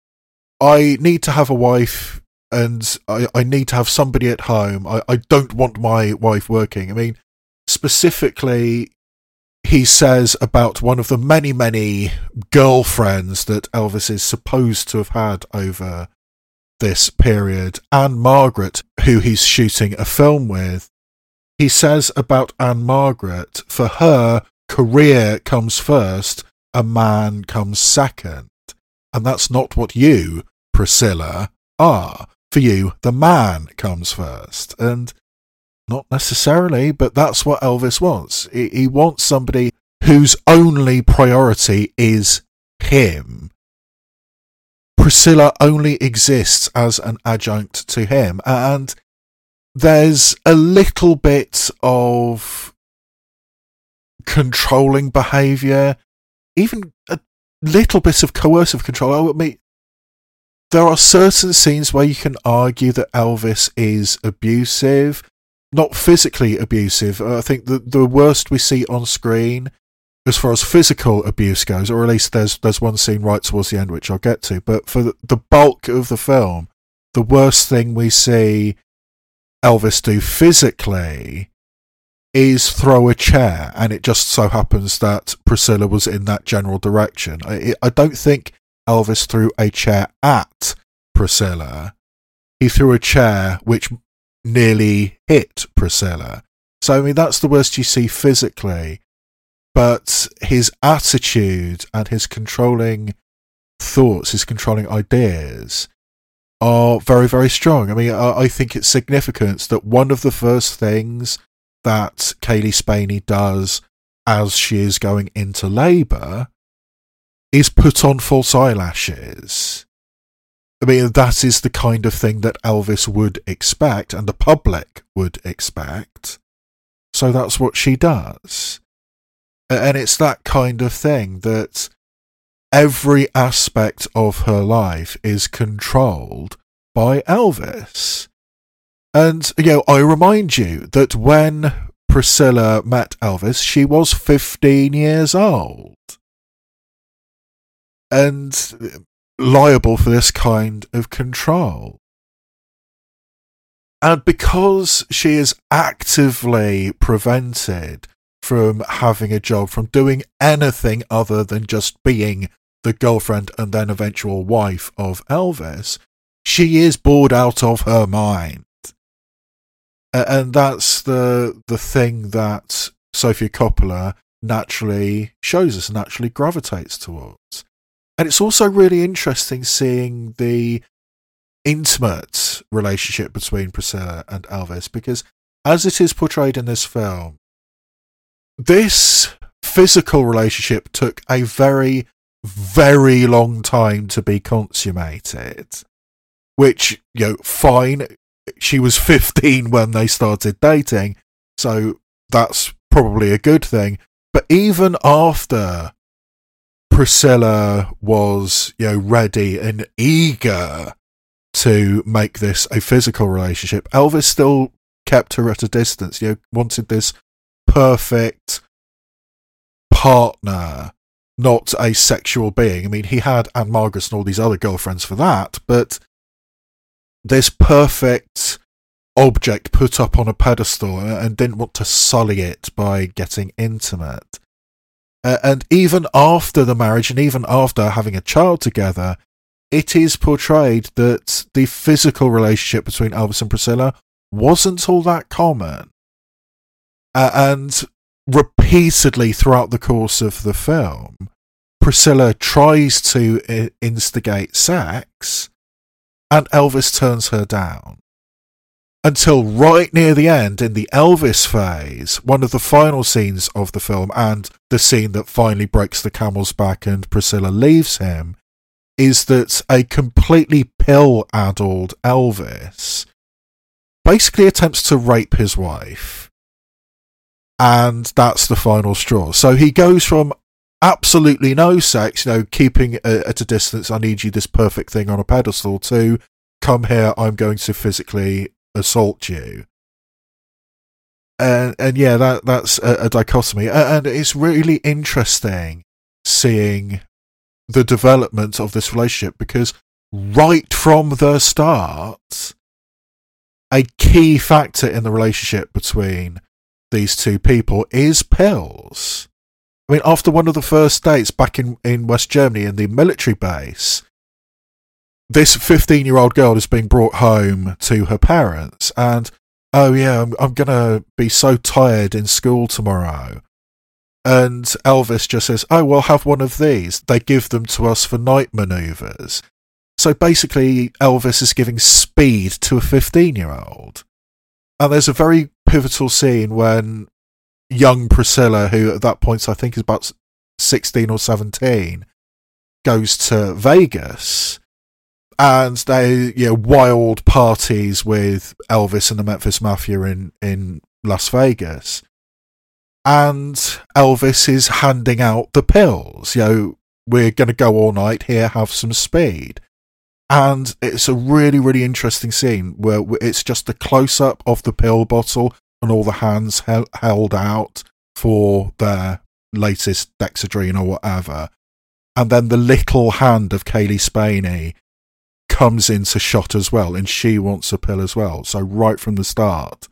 I need to have a wife and I, I need to have somebody at home. I, I don't want my wife working. I mean, specifically, he says about one of the many, many girlfriends that Elvis is supposed to have had over this period, Ann-Margret, who he's shooting a film with. He says about Ann-Margret, for her, career comes first, a man comes second. And that's not what you, Priscilla, are. For you, the man comes first. And not necessarily, but that's what Elvis wants. He wants somebody whose only priority is him. Priscilla only exists as an adjunct to him, and there's a little bit of controlling behavior, even a little bit of coercive control. I mean, there are certain scenes where you can argue that Elvis is abusive, not physically abusive. I think the the worst we see on screen, as far as physical abuse goes, or at least there's there's one scene right towards the end which I'll get to. But for the, the bulk of the film, the worst thing we see Elvis do physically is throw a chair, and it just so happens that Priscilla was in that general direction. I, I don't think Elvis threw a chair at Priscilla. He threw a chair which nearly hit Priscilla. So, I mean, that's the worst you see physically. But his attitude and his controlling thoughts, his controlling ideas, are very, very strong. I mean, I, I think it's significant that one of the first things that Cailee Spaeny does as she is going into labour is put on false eyelashes. I mean, that is the kind of thing that Elvis would expect and the public would expect. So that's what she does. And it's that kind of thing that every aspect of her life is controlled by Elvis. And, you know, I remind you that when Priscilla met Elvis, she was 15 years old. And uh, liable for this kind of control. And because she is actively prevented from having a job, from doing anything other than just being the girlfriend and then eventual wife of Elvis, she is bored out of her mind and that's the the thing that Sofia Coppola naturally shows us, naturally gravitates towards. And it's also really interesting seeing the intimate relationship between Priscilla and Elvis because, as it is portrayed in this film, this physical relationship took a very, very long time to be consummated. Which, you know, fine, she was 15 when they started dating, so that's probably a good thing. But even after Priscilla was, you know, ready and eager to make this a physical relationship, Elvis still kept her at a distance. You know, wanted this perfect partner, not a sexual being. I mean, he had Ann-Margret and all these other girlfriends for that, but this perfect object put up on a pedestal and didn't want to sully it by getting intimate. Uh, and even after the marriage and even after having a child together, it is portrayed that the physical relationship between Elvis and Priscilla wasn't all that common. Uh, and repeatedly throughout the course of the film, Priscilla tries to instigate sex, and Elvis turns her down. Until right near the end, in the Elvis phase, one of the final scenes of the film, and the scene that finally breaks the camel's back and Priscilla leaves him, is that a completely pill addled Elvis basically attempts to rape his wife. And that's the final straw. So he goes from absolutely no sex, you know, keeping at a distance, I need you this perfect thing on a pedestal, to come here, I'm going to physically assault you. And, and yeah, that that's a, a dichotomy. And it's really interesting seeing the development of this relationship because right from the start, a key factor in the relationship between these two people is pills. I mean, after one of the first dates back in, in West Germany in the military base, this 15 year old girl is being brought home to her parents, and oh, yeah, I'm, I'm going to be so tired in school tomorrow. And Elvis just says, oh, well, have one of these. They give them to us for night maneuvers. So basically, Elvis is giving speed to a 15 year old. And there's a very pivotal scene when young Priscilla, who at that point I think is about 16 or 17, goes to Vegas and they you know wild parties with Elvis and the Memphis Mafia in in Las Vegas. And Elvis is handing out the pills. You know, we're going to go all night here, have some speed. And it's a really, really interesting scene where it's just a close up of the pill bottle and all the hands held out for their latest Dexedrine or whatever. And then the little hand of Cailee Spaeny comes into shot as well, and she wants a pill as well. So right from the start,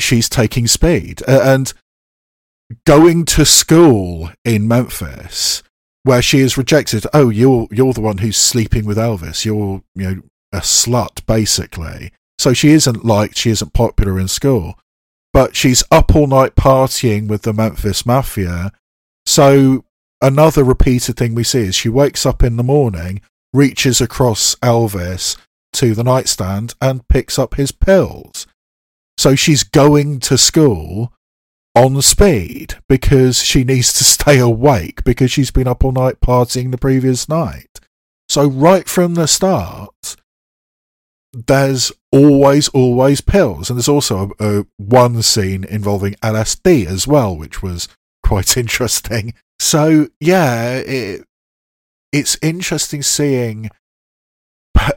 she's taking speed and going to school in Memphis, where she is rejected. Oh, you're you're the one who's sleeping with Elvis. You're you know a slut, basically. So she isn't liked. She isn't popular in school, but she's up all night partying with the Memphis Mafia. So another repeated thing we see is she wakes up in the morning reaches across Elvis to the nightstand and picks up his pills. So she's going to school on speed because she needs to stay awake because she's been up all night partying the previous night. So, right from the start, there's always, always pills. And there's also a, a, one scene involving LSD as well, which was quite interesting. So, yeah, it, it's interesting seeing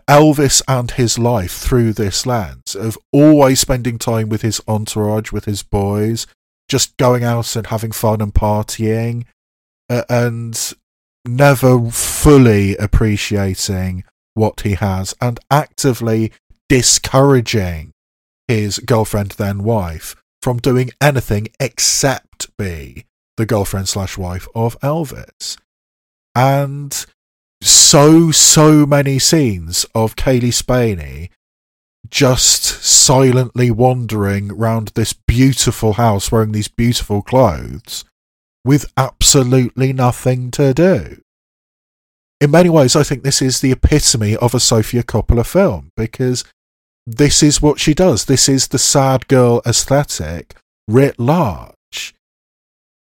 Elvis and his life through this lens of always spending time with his entourage, with his boys, just going out and having fun and partying, uh, and never fully appreciating what he has and actively discouraging his girlfriend, then wife, from doing anything except be the girlfriend slash wife of Elvis and so so many scenes of Cailee Spaeny just silently wandering round this beautiful house wearing these beautiful clothes with absolutely nothing to do. In many ways, I think this is the epitome of a Sofia Coppola film because this is what she does. This is the sad girl aesthetic writ large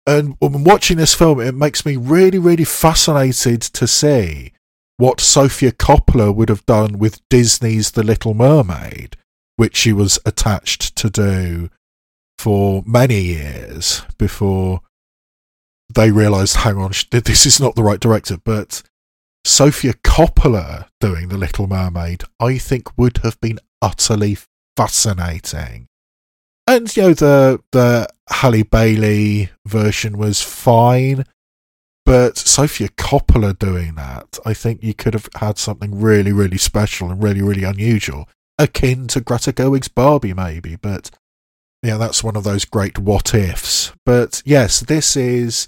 and when watching this film, it makes me really, really fascinated to see what Sofia Coppola would have done with Disney's The Little Mermaid, which she was attached to do for many years before they realised, hang on, this is not the right director. But Sofia Coppola doing The Little Mermaid, I think would have been utterly fascinating and you know the the Halle Bailey version was fine, but Sofia Coppola doing that, I think you could have had something really really special and really really unusual, akin to Greta Gerwig's Barbie maybe. But yeah, that's one of those great what ifs. But yes, this is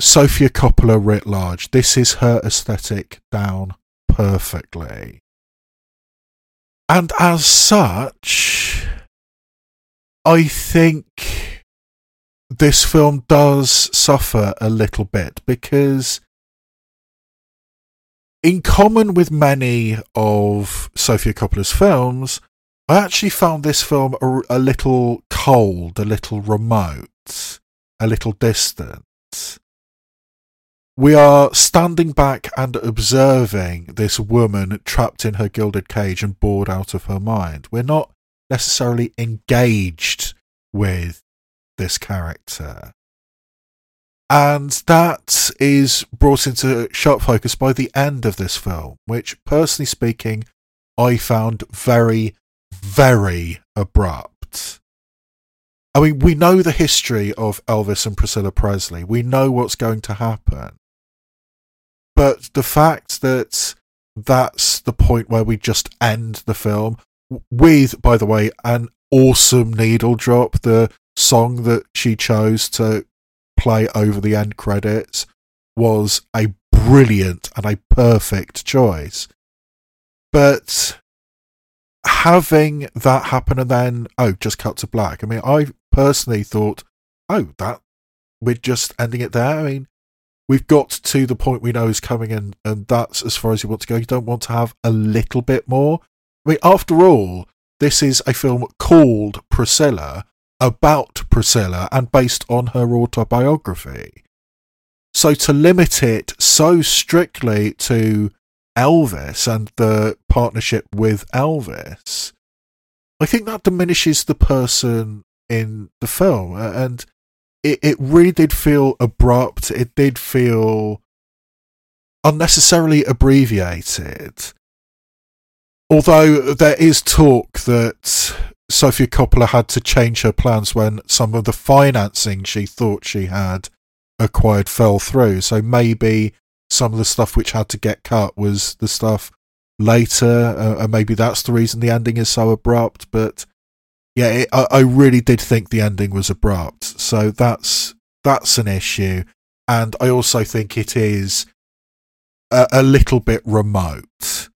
Sofia Coppola writ large. This is her aesthetic down perfectly. And as such, I think this film does suffer a little bit because, in common with many of Sofia Coppola's films, I actually found this film a, a little cold, a little remote, a little distant. We are standing back and observing this woman trapped in her gilded cage and bored out of her mind. We're not necessarily engaged with this character. And that is brought into sharp focus by the end of this film, which, personally speaking, I found very, very abrupt. I mean, we know the history of Elvis and Priscilla Presley. We know what's going to happen. But the fact that that's the point where we just end the film with, by the way, an awesome needle drop, the song that she chose to play over the end credits was a brilliant and a perfect choice. But having that happen and then, oh, just cut to black. I mean, I personally thought, oh, that we're just ending it there. I mean, we've got to the point we know is coming, and and that's as far as you want to go. You don't want to have a little bit more. I mean, after all, this is a film called Priscilla, about Priscilla, and based on her autobiography. So to limit it so strictly to Elvis and the partnership with Elvis, I think that diminishes the person in the film, and it it really did feel abrupt. It did feel unnecessarily abbreviated. Although there is talk that Sofia Coppola had to change her plans when some of the financing she thought she had acquired fell through. So maybe some of the stuff which had to get cut was the stuff later, uh, and maybe that's the reason the ending is so abrupt. But yeah, it, I, I really did think the ending was abrupt. So that's that's an issue, and I also think it is a, a little bit remote.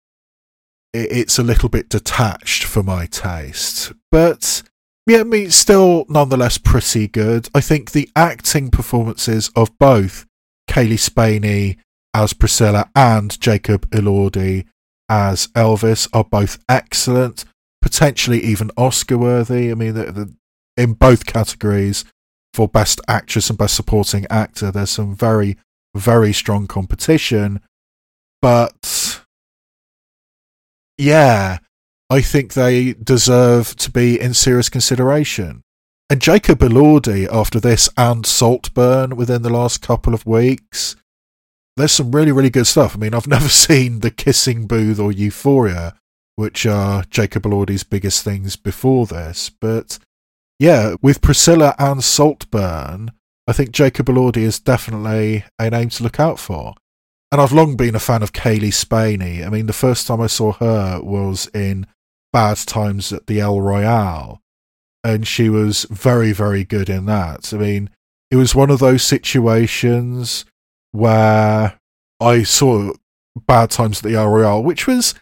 It, it's a little bit detached for my taste, but yeah, I mean, still nonetheless pretty good. I think the acting performances of both Cailee Spaeny as Priscilla and Jacob Elordi as Elvis are both excellent potentially even Oscar worthy. I mean, the, the, in both categories for Best Actress and Best Supporting Actor, there's some very, very strong competition. But yeah, I think they deserve to be in serious consideration. And Jacob Elordi, after this and Saltburn within the last couple of weeks, there's some really, really good stuff. I mean, I've never seen The Kissing Booth or Euphoria, which are Jacob Elordi's biggest things before this. But yeah, with Priscilla and Saltburn, I think Jacob Elordi is definitely a name to look out for. And I've long been a fan of Cailee Spaeny. I mean, the first time I saw her was in Bad Times at the El Royale, and she was very, very good in that. I mean, it was one of those situations where I saw Bad Times at the El Royale, which was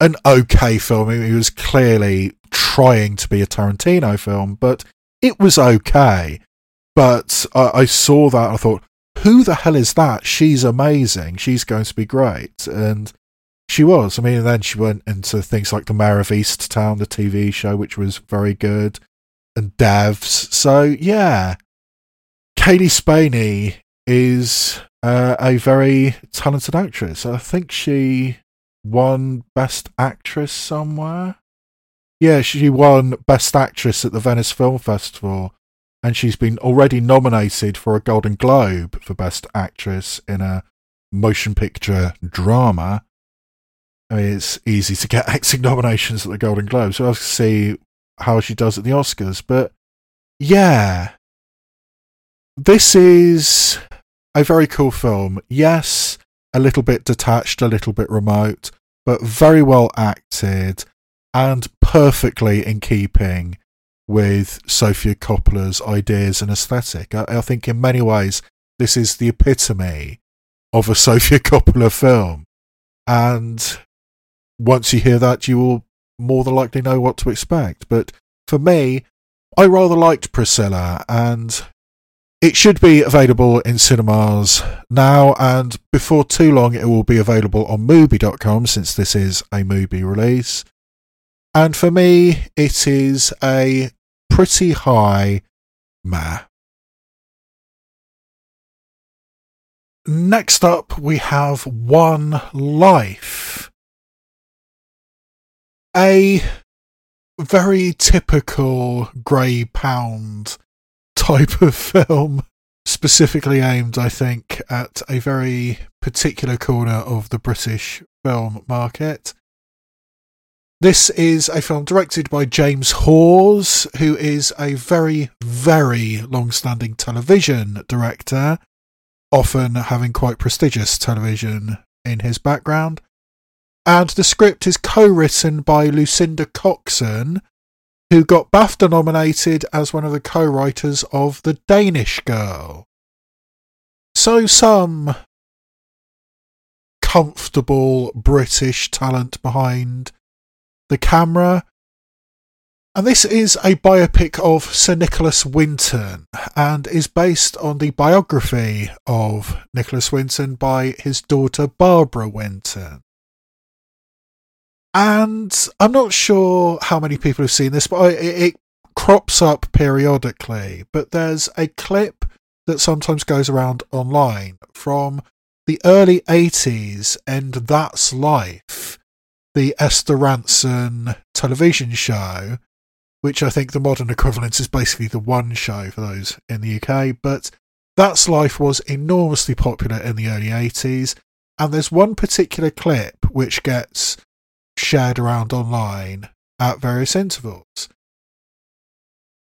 an okay film. It was clearly trying to be a Tarantino film, but it was okay. But I, I saw that I thought, who the hell is that? She's amazing. She's going to be great. And she was. I mean, and then she went into things like The Mare of Easttown, the TV show, which was very good, and Devs. So, yeah. Cailee Spaeny is uh, a very talented actress. I think she won Best Actress somewhere. Yeah, she won Best Actress at the Venice Film Festival, and she's been already nominated for a Golden Globe for Best Actress in a motion picture drama. I mean, it's easy to get acting nominations at the Golden Globe, so I'll see how she does at the Oscars. But yeah, this is a very cool film. Yes, a little bit detached, a little bit remote, but very well acted and perfectly in keeping with Sofia Coppola's ideas and aesthetic. I, I think in many ways this is the epitome of a Sofia Coppola film. And once you hear that, you will more than likely know what to expect. But for me, I rather liked Priscilla, and it should be available in cinemas now, and before too long, it will be available on Mubi.com since this is a Mubi release. And for me, it is a pretty high meh. Next up, we have One Life. A very typical grey pound type of film, specifically aimed, I think, at a very particular corner of the British film market. This is a film directed by James Hawes, who is a very, very long standing television director, often having quite prestigious television in his background. And the script is co written by Lucinda Coxon, who got BAFTA nominated as one of the co writers of The Danish Girl. So, some comfortable British talent behind the camera. And this is a biopic of Sir Nicholas Winton and is based on the biography of Nicholas Winton by his daughter Barbara Winton. And I'm not sure how many people have seen this, but it, it crops up periodically. But there's a clip that sometimes goes around online from the early 80s and That's Life the Esther Rantzen television show, which I think the modern equivalent is basically the one show for those in the UK. But That's Life was enormously popular in the early 80s. And there's one particular clip which gets shared around online at various intervals.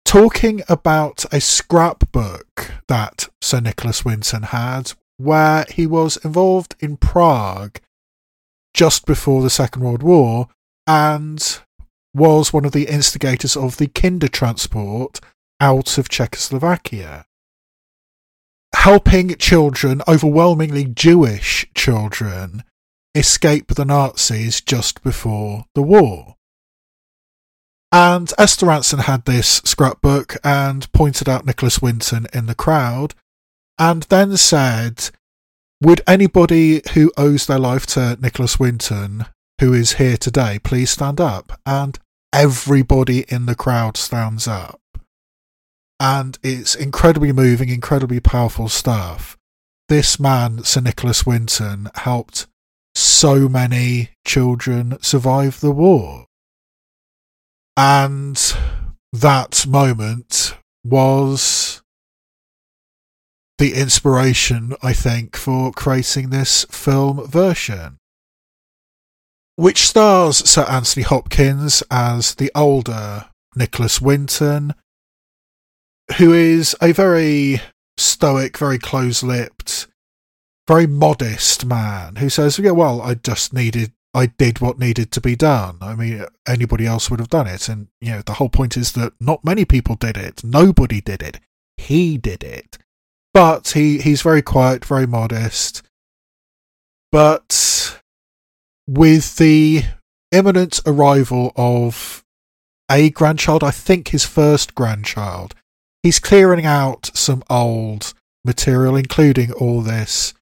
Talking about a scrapbook that Sir Nicholas Winton had, where he was involved in Prague just before the Second World War and was one of the instigators of the Kindertransport out of Czechoslovakia. Helping children, overwhelmingly Jewish children, escape the Nazis just before the war. And Esther Rantzen had this scrapbook and pointed out Nicholas Winton in the crowd, and then said would anybody who owes their life to Nicholas Winton, who is here today, please stand up? And everybody in the crowd stands up. And it's incredibly moving, incredibly powerful stuff. This man, Sir Nicholas Winton, helped so many children survive the war. And that moment was the inspiration, I think, for creating this film version. Which stars Sir Anthony Hopkins as the older Nicholas Winton, who is a very stoic, very close lipped, very modest man who says, Yeah, well, I just needed I did what needed to be done. I mean, anybody else would have done it. And, you know, the whole point is that not many people did it. Nobody did it. He did it. But he, he's very quiet, very modest. But with the imminent arrival of a grandchild, I think his first grandchild, he's clearing out some old material, including all this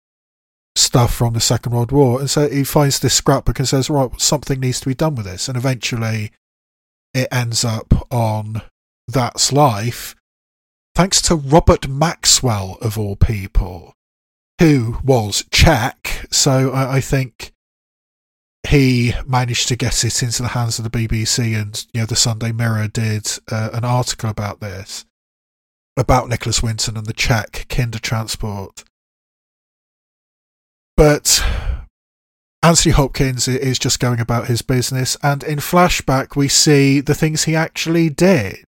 stuff from the Second World War. And so he finds this scrapbook and says, right, something needs to be done with this. And eventually it ends up on That's Life thanks to Robert Maxwell, of all people, who was Czech. So I, I think he managed to get it into the hands of the BBC, and you know the Sunday Mirror did uh, an article about this, about Nicholas Winton and the Czech Kindertransport. But Anthony Hopkins is just going about his business, and in flashback, we see the things he actually did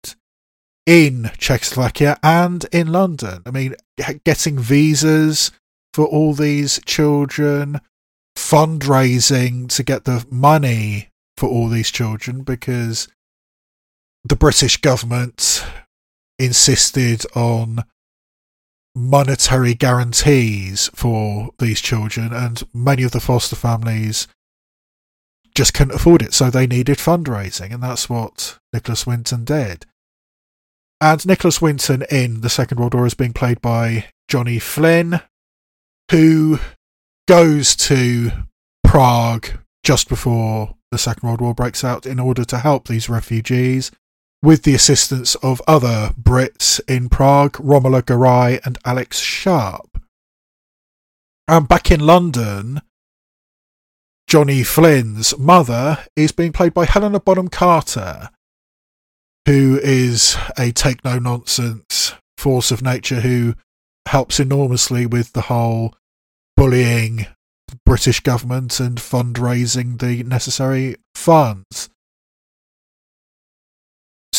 in Czechoslovakia and in London. I mean, getting visas for all these children, fundraising to get the money for all these children because the British government insisted on monetary guarantees for these children, and many of the foster families just couldn't afford it, so they needed fundraising, and that's what Nicholas Winton did. And Nicholas Winton in the Second World War is being played by Johnny Flynn, who goes to Prague just before the Second World War breaks out in order to help these refugees with the assistance of other Brits in Prague, Romola Garai and Alex Sharp. And back in London, Johnny Flynn's mother is being played by Helena Bonham Carter, who is a take no nonsense force of nature who helps enormously with the whole bullying British government and fundraising the necessary funds.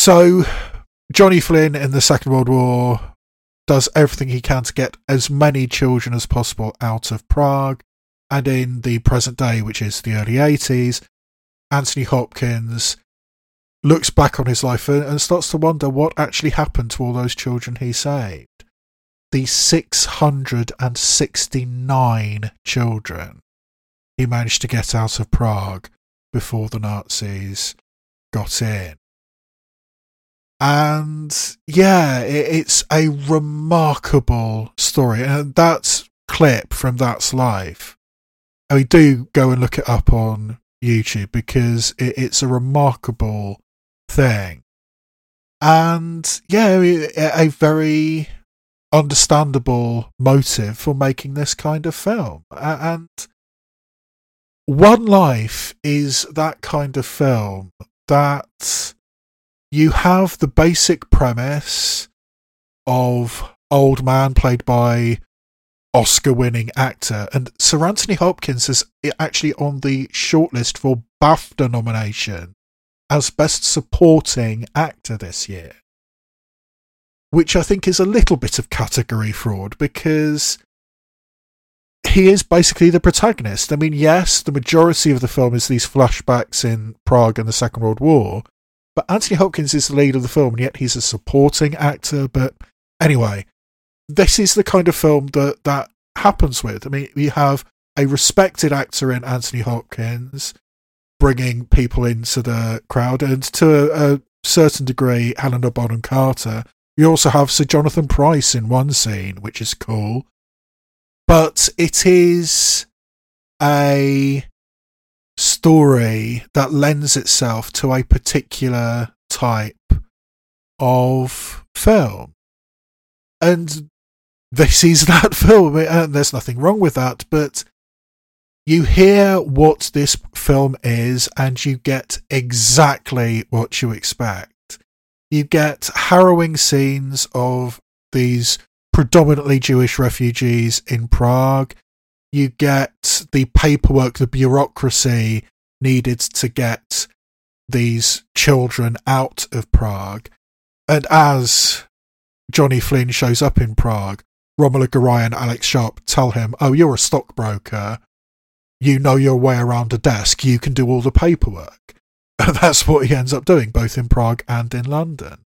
So, Johnny Flynn in the Second World War does everything he can to get as many children as possible out of Prague. And in the present day, which is the early 80s, Anthony Hopkins looks back on his life and starts to wonder what actually happened to all those children he saved. The 669 children he managed to get out of Prague before the Nazis got in. And yeah, it's a remarkable story. And that clip from That's Life, I mean, do go and look it up on YouTube because it's a remarkable thing. And yeah, a very understandable motive for making this kind of film. And One Life is that kind of film that you have the basic premise of old man played by Oscar winning actor, and Sir Anthony Hopkins is actually on the shortlist for BAFTA nomination as Best Supporting Actor this year. Which I think is a little bit of category fraud because he is basically the protagonist. I mean, yes, the majority of the film is these flashbacks in Prague and the Second World War, but Anthony Hopkins is the lead of the film, and yet he's a supporting actor. But anyway, this is the kind of film that that happens with. I mean, you have a respected actor in Anthony Hopkins bringing people into the crowd, and to a, a certain degree, Helena Bonham Carter. You also have Sir Jonathan Pryce in one scene, which is cool. But it is a story that lends itself to a particular type of film. And this is that film, and uh, there's nothing wrong with that, but you hear what this film is, and you get exactly what you expect. You get harrowing scenes of these predominantly Jewish refugees in Prague you get the paperwork, the bureaucracy needed to get these children out of Prague. And as Johnny Flynn shows up in Prague, Romola Garai and Alex Sharp tell him, Oh, you're a stockbroker. You know your way around a desk. You can do all the paperwork. And that's what he ends up doing, both in Prague and in London.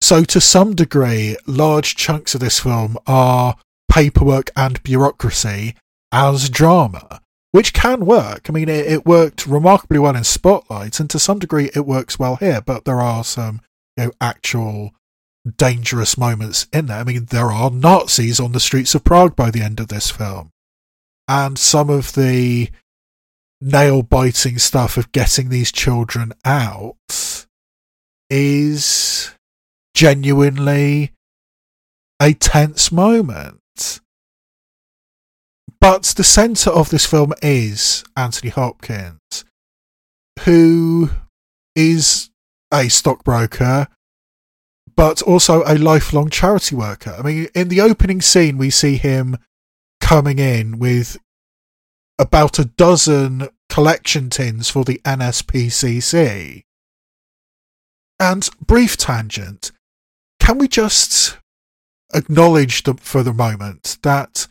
So, to some degree, large chunks of this film are paperwork and bureaucracy as drama, which can work. I mean, it, it, worked remarkably well in Spotlight, and to some degree, it works well here. But there are some, you know, actual dangerous moments in there. I mean, there are Nazis on the streets of Prague by the end of this film, and some of the nail biting stuff of getting these children out is genuinely a tense moment. But the centre of this film is Anthony Hopkins, who is a stockbroker, but also a lifelong charity worker. I mean, in the opening scene, we see him coming in with about a dozen collection tins for the NSPCC. And brief tangent, can we just acknowledge the, for the moment that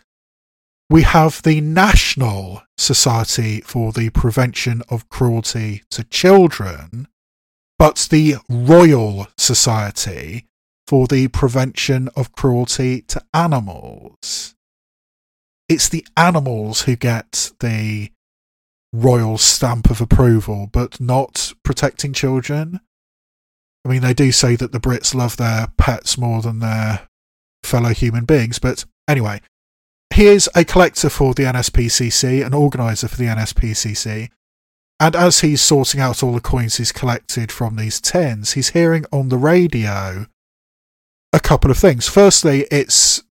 we have the National Society for the Prevention of Cruelty to Children, but the Royal Society for the Prevention of Cruelty to Animals. It's the animals who get the royal stamp of approval, but not protecting children. I mean, they do say that the Brits love their pets more than their fellow human beings, but anyway, he is a collector for the NSPCC, an organizer for the NSPCC, and as he's sorting out all the coins he's collected from these tins, he's hearing on the radio a couple of things. Firstly, it's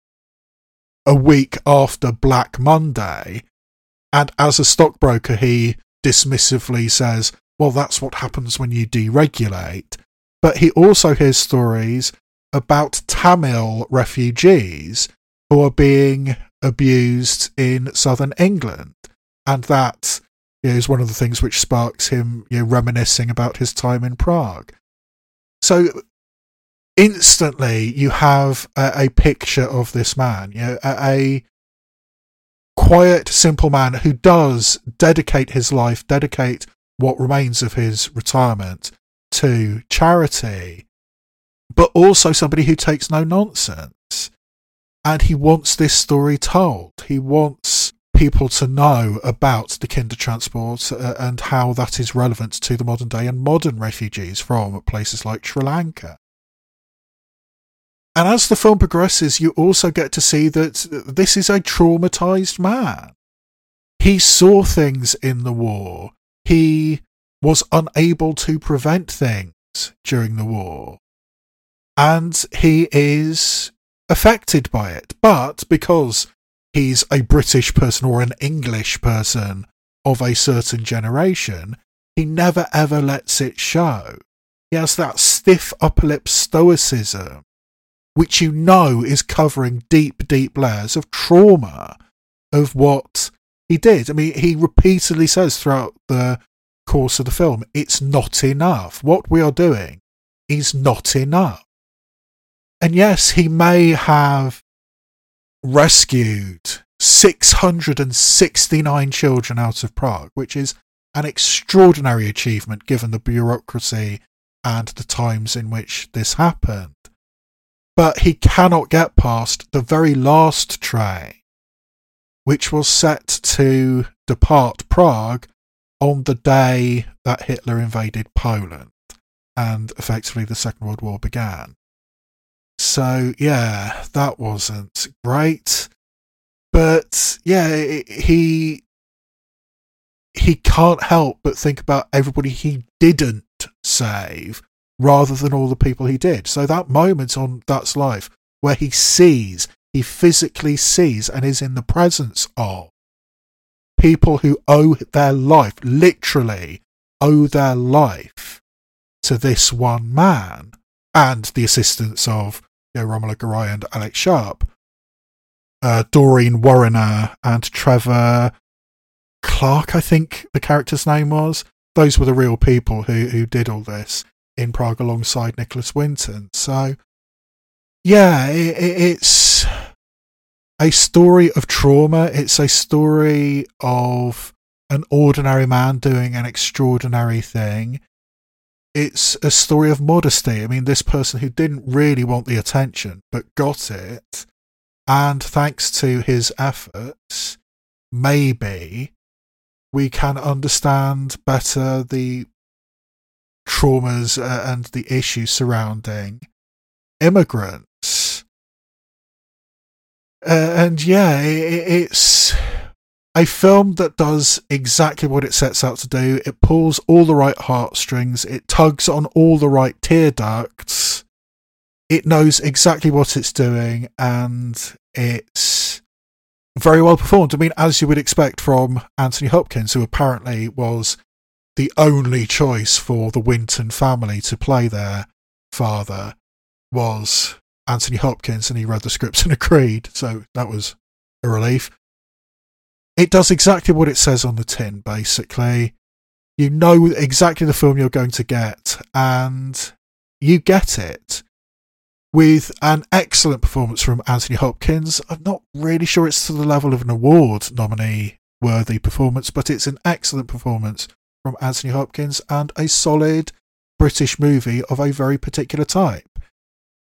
a week after Black Monday, and as a stockbroker, he dismissively says, Well, that's what happens when you deregulate. But he also hears stories about Tamil refugees who are being abused in southern England. And that is one of the things which sparks him you know, reminiscing about his time in Prague. So instantly you have a, a picture of this man, you know, a, a quiet, simple man who does dedicate his life, dedicate what remains of his retirement to charity, but also somebody who takes no nonsense. And he wants this story told. He wants people to know about the Kindertransport uh, and how that is relevant to the modern day and modern refugees from places like Sri Lanka. And as the film progresses, you also get to see that this is a traumatized man. He saw things in the war. He was unable to prevent things during the war. And he is affected by it. But because he's a British person or an English person of a certain generation, he never ever lets it show. He has that stiff upper lip stoicism which you know is covering deep, deep layers of trauma of what he did. I mean, he repeatedly says throughout the course of the film, it's not enough. What we are doing is not enough. And yes, he may have rescued 669 children out of Prague, which is an extraordinary achievement given the bureaucracy and the times in which this happened but he cannot get past the very last train, which was set to depart Prague on the day that Hitler invaded Poland and effectively the Second World War began. So, yeah, that wasn't great. But yeah, he he can't help but think about everybody he didn't save rather than all the people he did. So that moment on That's Life where he sees, he physically sees and is in the presence of people who owe their life, literally owe their life to this one man and the assistance of know, Romola Garai and Alex Sharp, uh, Doreen Warriner and Trevor Clark, I think the character's name was. Those were the real people who, who did all this in Prague alongside Nicholas Winton. So, yeah, it, it's a story of trauma. It's a story of an ordinary man doing an extraordinary thing. It's a story of modesty. I mean, this person who didn't really want the attention but got it, and thanks to his efforts, maybe we can understand better the traumas uh, and the issues surrounding immigrants. Uh, and yeah, it, it's a film that does exactly what it sets out to do. It pulls all the right heartstrings, it tugs on all the right tear ducts, it knows exactly what it's doing, and it's very well performed. I mean, as you would expect from Anthony Hopkins, who apparently was the only choice for the Winton family to play their father was Anthony Hopkins, and he read the scripts and agreed. So that was a relief. It does exactly what it says on the tin, basically. You know exactly the film you're going to get, and you get it with an excellent performance from Anthony Hopkins. I'm not really sure it's to the level of an award nominee worthy performance, but it's an excellent performance from Anthony Hopkins and a solid British movie of a very particular type.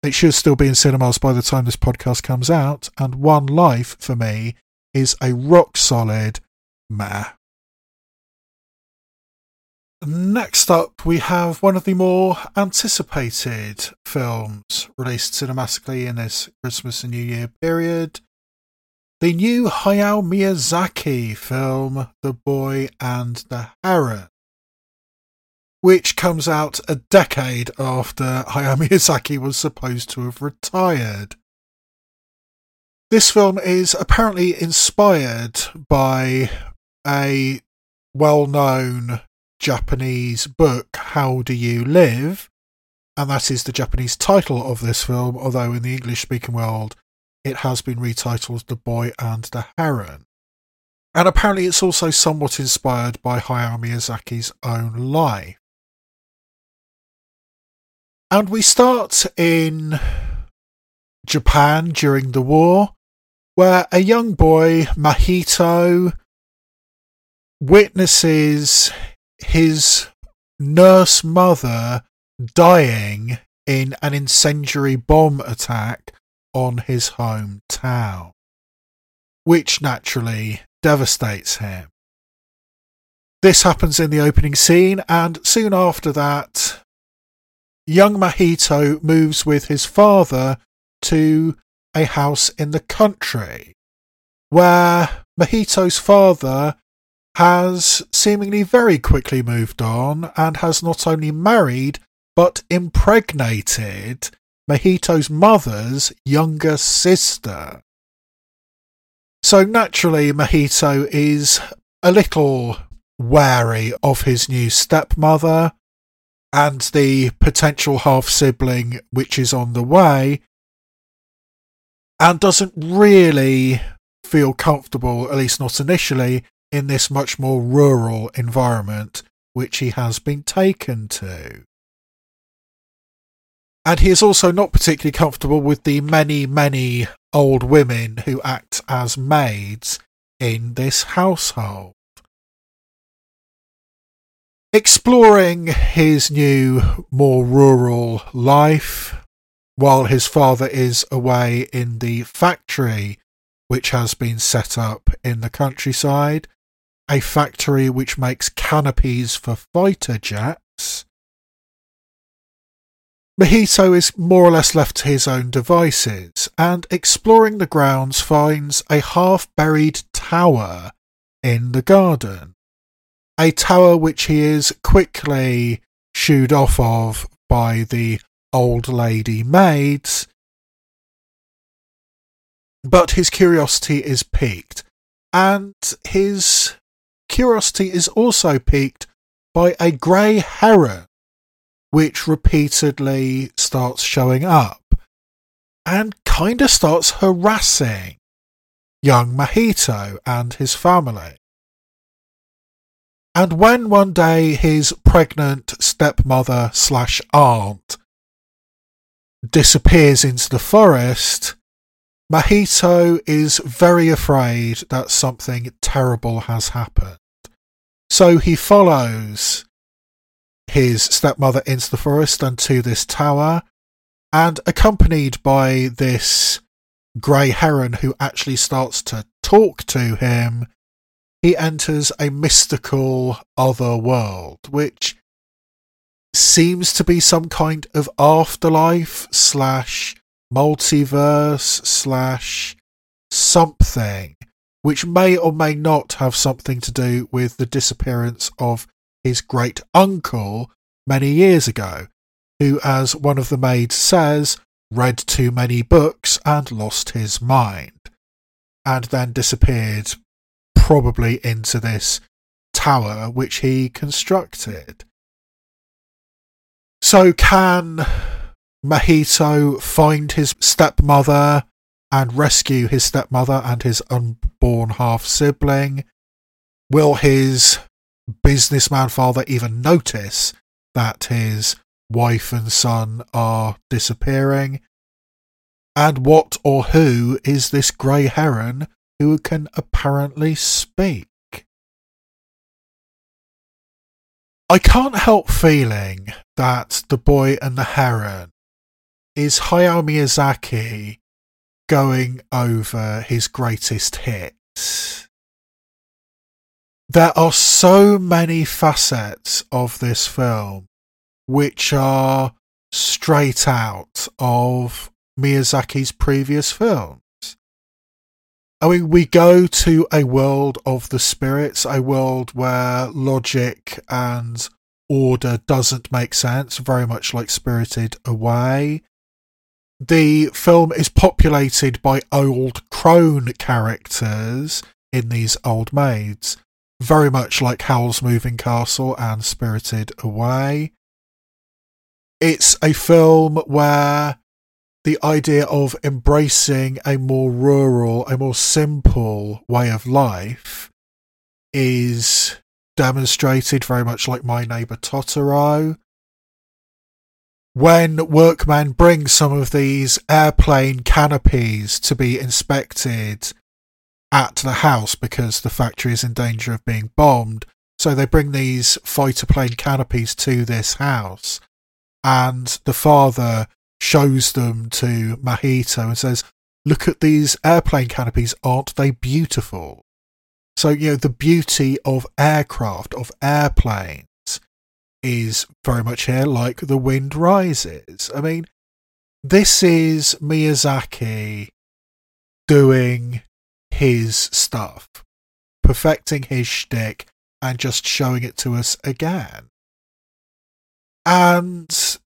It should still be in cinemas by the time this podcast comes out, and One Life for me is a rock solid meh. Next up, we have one of the more anticipated films released cinematically in this Christmas and New Year period. The new Hayao Miyazaki film, The Boy and the Heron, which comes out a decade after Hayao Miyazaki was supposed to have retired. This film is apparently inspired by a well known Japanese book, How Do You Live? And that is the Japanese title of this film, although in the English speaking world it has been retitled The Boy and the Heron. And apparently it's also somewhat inspired by Hayao Miyazaki's own life. And we start in Japan during the war, where a young boy, Mahito, witnesses his nurse mother dying in an incendiary bomb attack on his hometown, which naturally devastates him. This happens in the opening scene, and soon after that, young Mahito moves with his father to a house in the country, where Mahito's father has seemingly very quickly moved on and has not only married but impregnated Mahito's mother's younger sister. So naturally, Mahito is a little wary of his new stepmother and the potential half sibling which is on the way, and doesn't really feel comfortable, at least not initially, in this much more rural environment which he has been taken to. And he is also not particularly comfortable with the many, many old women who act as maids in this household. Exploring his new, more rural life while his father is away in the factory which has been set up in the countryside, a factory which makes canopies for fighter jets. Mahito is more or less left to his own devices, and exploring the grounds finds a half buried tower in the garden. A tower which he is quickly shooed off of by the old lady maids. But his curiosity is piqued, and his curiosity is also piqued by a grey heron, which repeatedly starts showing up and kind of starts harassing young Mahito and his family. And when one day his pregnant stepmother slash aunt disappears into the forest, Mahito is very afraid that something terrible has happened. So he follows his stepmother into the forest and to this tower, and accompanied by this grey heron who actually starts to talk to him, he enters a mystical other world, which seems to be some kind of afterlife slash multiverse slash something which may or may not have something to do with the disappearance of his great uncle many years ago, who, as one of the maids says, read too many books and lost his mind, and then disappeared, probably into this tower which he constructed. So, can Mahito find his stepmother and rescue his stepmother and his unborn half sibling? Will his businessman father even notice that his wife and son are disappearing? And what or who is this grey heron who can apparently speak? I can't help feeling that The Boy and the Heron is Hayao Miyazaki going over his greatest hits. there are so many facets of this film which are straight out of Miyazaki's previous films. I mean, we go to a world of the spirits, a world where logic and order doesn't make sense, very much like Spirited Away. The film is populated by old crone characters in these old maids, very much like Howl's Moving Castle and Spirited Away. It's a film where the idea of embracing a more rural, a more simple way of life is demonstrated very much like My Neighbor Totoro. When workmen bring some of these airplane canopies to be inspected at the house because the factory is in danger of being bombed, so they bring these fighter plane canopies to this house, and the father shows them to Mahito and says, Look at these airplane canopies, aren't they beautiful? So, you know, the beauty of aircraft, of airplanes, is very much here like The Wind Rises. I mean, this is Miyazaki doing his stuff, perfecting his shtick, and just showing it to us again. And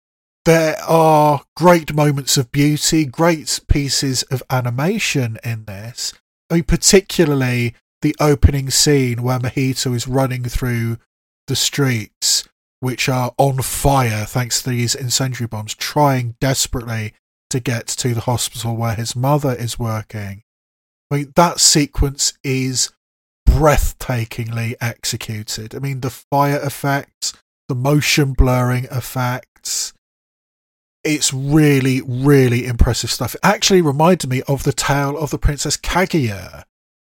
there are great moments of beauty, great pieces of animation in this. I mean, particularly the opening scene where Mahito is running through the streets, which are on fire thanks to these incendiary bombs, trying desperately to get to the hospital where his mother is working. I mean, that sequence is breathtakingly executed. I mean, the fire effects, the motion blurring effects, it's really, really impressive stuff. It actually reminded me of the tale of the Princess Kaguya,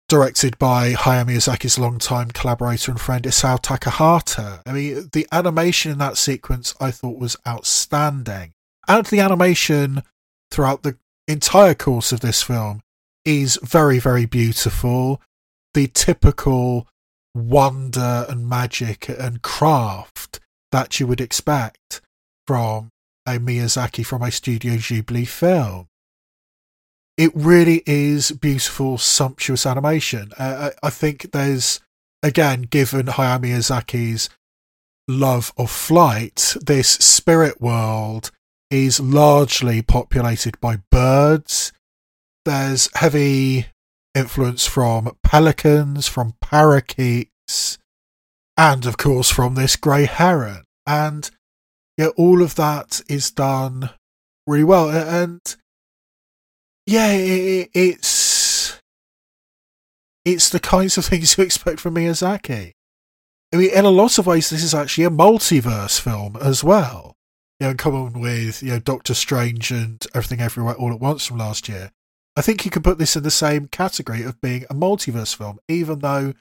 directed by Hayao Miyazaki's longtime collaborator and friend Isao Takahata. I mean, the animation in that sequence I thought was outstanding. And the animation throughout the entire course of this film is very, very beautiful. The typical wonder and magic and craft that you would expect from Miyazaki from a Studio Ghibli film. It really is beautiful, sumptuous animation. Uh, I think there's, again, given Hayao Miyazaki's love of flight, this spirit world is largely populated by birds. There's heavy influence from pelicans, from parakeets, and of course from this grey heron. And yeah, all of that is done really well, and yeah, it, it's it's the kinds of things you expect from Miyazaki. I mean, in a lot of ways, this is actually a multiverse film as well. You know, in common with you know Doctor Strange and Everything Everywhere All at Once from last year. I think you can put this in the same category of being a multiverse film, even though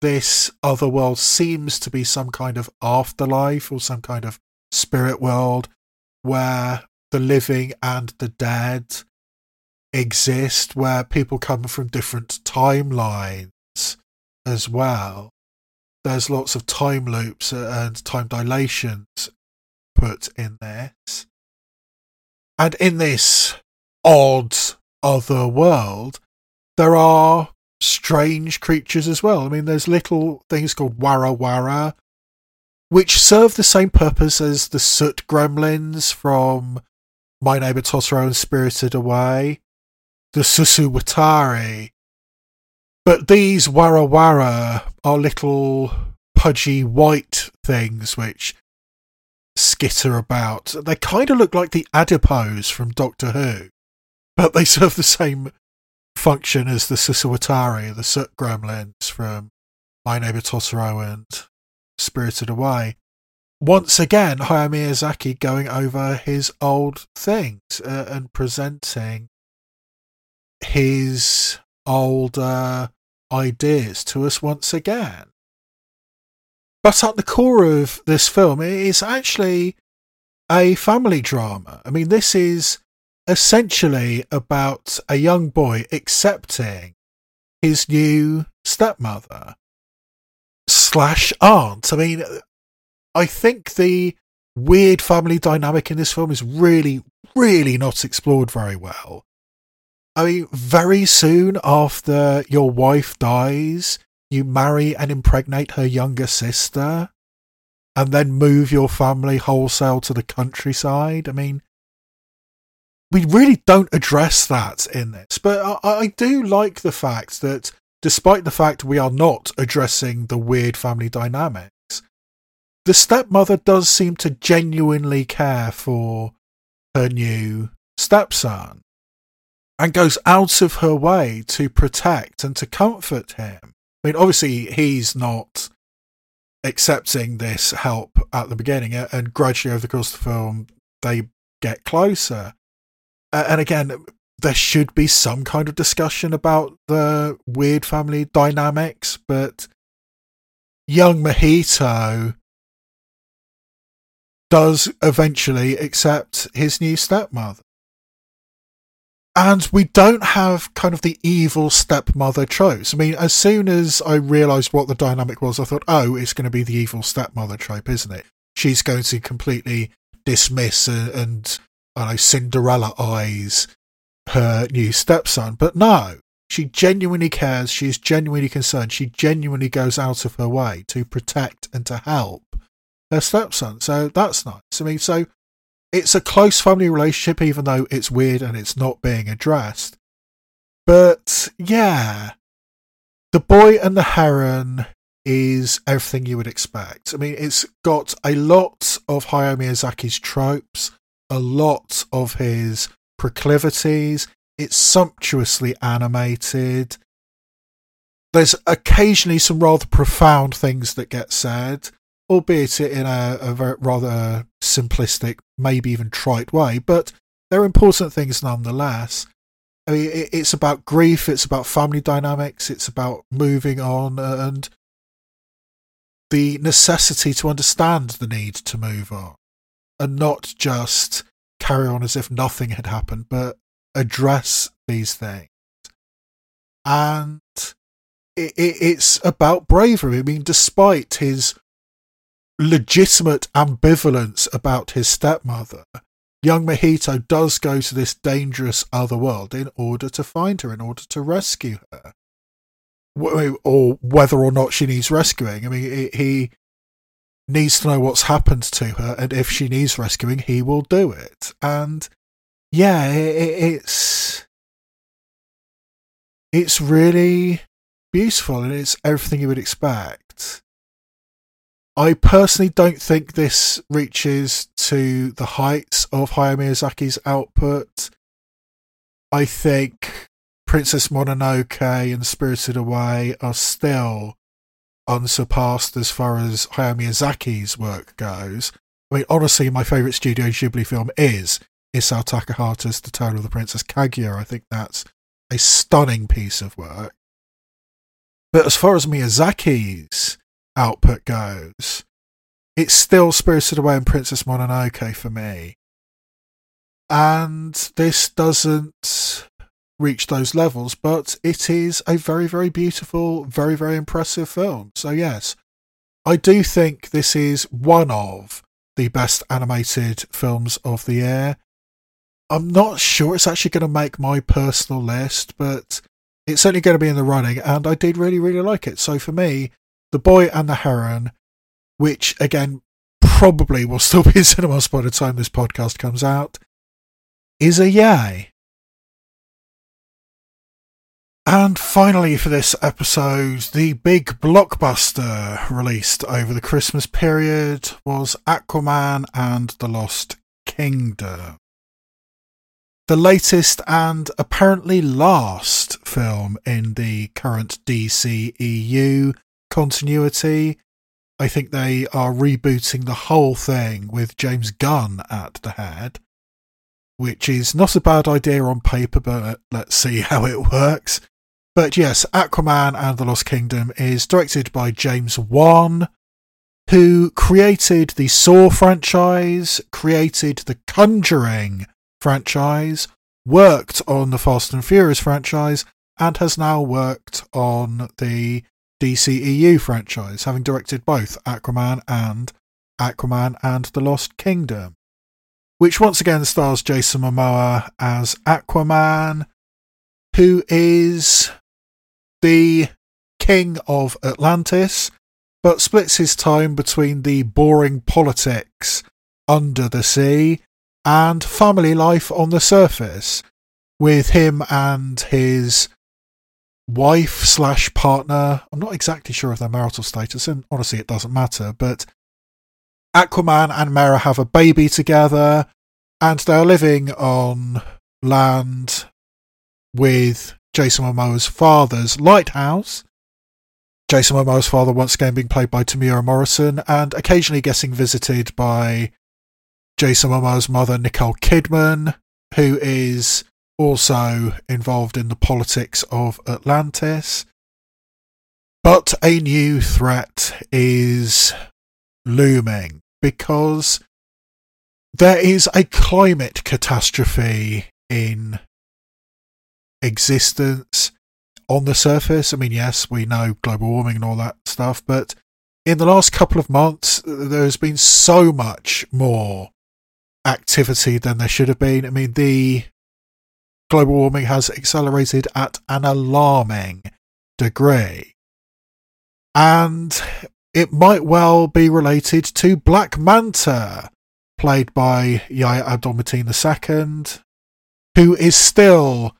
this other world seems to be some kind of afterlife or some kind of spirit world where the living and the dead exist, where people come from different timelines as well. There's lots of time loops and time dilations put in this. And in this odd other world, there are strange creatures as well. I mean, there's little things called Wara Wara, which serve the same purpose as the soot gremlins from My Neighbor Totoro and Spirited Away, the Susuwatari. But these Wara are little pudgy white things which skitter about. They kind of look like the adipose from Doctor Who, but they serve the same function as the Susuwatari, the soot gremlins from My Neighbor Totoro and Spirited Away. Once again, Hayao Miyazaki going over his old things uh, and presenting his older ideas to us once again. But at the core of this film, is actually a family drama. I mean, this is essentially about a young boy accepting his new stepmother slash aunt. I mean, I think the weird family dynamic in this film is really, really not explored very well. I mean, very soon after your wife dies, you marry and impregnate her younger sister and then move your family wholesale to the countryside. I mean, we really don't address that in this, but I, I, do like the fact that despite the fact we are not addressing the weird family dynamics, the stepmother does seem to genuinely care for her new stepson and goes out of her way to protect and to comfort him. I mean, obviously, he's not accepting this help at the beginning, and gradually over the course of the film, they get closer. And again, there should be some kind of discussion about the weird family dynamics, but young Mahito does eventually accept his new stepmother. And we don't have kind of the evil stepmother tropes. I mean, as soon as I realised what the dynamic was, I thought, oh, it's going to be the evil stepmother trope, isn't it? She's going to completely dismiss and, and I know, Cinderella eyes her new stepson. But no, she genuinely cares. She's genuinely concerned. She genuinely goes out of her way to protect and to help her stepson. So that's nice. I mean, so it's a close family relationship, even though it's weird and it's not being addressed. But yeah, the boy and the heron is everything you would expect. I mean, it's got a lot of Hayao Miyazaki's tropes, a lot of his proclivities. It's sumptuously animated. There's occasionally some rather profound things that get said, albeit in a, a rather simplistic, maybe even trite way, but they're important things nonetheless. I mean, it's about grief, it's about family dynamics, it's about moving on, and the necessity to understand the need to move on and not just carry on as if nothing had happened, but address these things. And it, it, it's about bravery. I mean, despite his legitimate ambivalence about his stepmother, young Mahito does go to this dangerous other world in order to find her, in order to rescue her. Or whether or not she needs rescuing. I mean, he needs to know what's happened to her, and if she needs rescuing, he will do it. And yeah, it, it's it's really beautiful, and it's everything you would expect. I personally don't think this reaches to the heights of Hayao Miyazaki's output. I think Princess Mononoke and Spirited Away are still unsurpassed as far as Hayao Miyazaki's work goes. I mean, honestly, my favourite Studio Ghibli film is Isao Takahata's The Tale of the Princess Kaguya. I think that's a stunning piece of work. But as far as Miyazaki's output goes, it's still Spirited Away and Princess Mononoke for me. And this doesn't reach those levels, but it is a very, very beautiful, very, very impressive film. So, yes, I do think this is one of the best animated films of the year. I'm not sure it's actually going to make my personal list, but it's certainly going to be in the running, and I did really, really like it. So, for me, the Boy and the Heron, which again probably will still be in cinemas by the time this podcast comes out, is a yay. And finally, for this episode, the big blockbuster released over the Christmas period was Aquaman and the Lost Kingdom. The latest and apparently last film in the current DCEU continuity. I think they are rebooting the whole thing with James Gunn at the head, which is not a bad idea on paper, but let's see how it works. But yes, Aquaman and the Lost Kingdom is directed by James Wan, who created the Saw franchise, created the Conjuring franchise, worked on the Fast and Furious franchise, and has now worked on the DCEU franchise, having directed both Aquaman and Aquaman and the Lost Kingdom, which once again stars Jason Momoa as Aquaman, who is the king of Atlantis, but splits his time between the boring politics under the sea and family life on the surface, with him and his wife slash partner. I'm not exactly sure of their marital status, and honestly, it doesn't matter. But Aquaman and Mera have a baby together, and they're living on land with Jason Momoa's father's lighthouse. Jason Momoa's father once again being played by Temuera Morrison, and occasionally getting visited by Jason Momoa's mother, Nicole Kidman, who is also involved in the politics of Atlantis. But a new threat is looming because there is a climate catastrophe in existence on the surface. I mean, yes, we know global warming and all that stuff, but in the last couple of months, there's been so much more activity than there should have been. I mean, the global warming has accelerated at an alarming degree. And it might well be related to Black Manta, played by Yahya Abdul Mateen II, who is still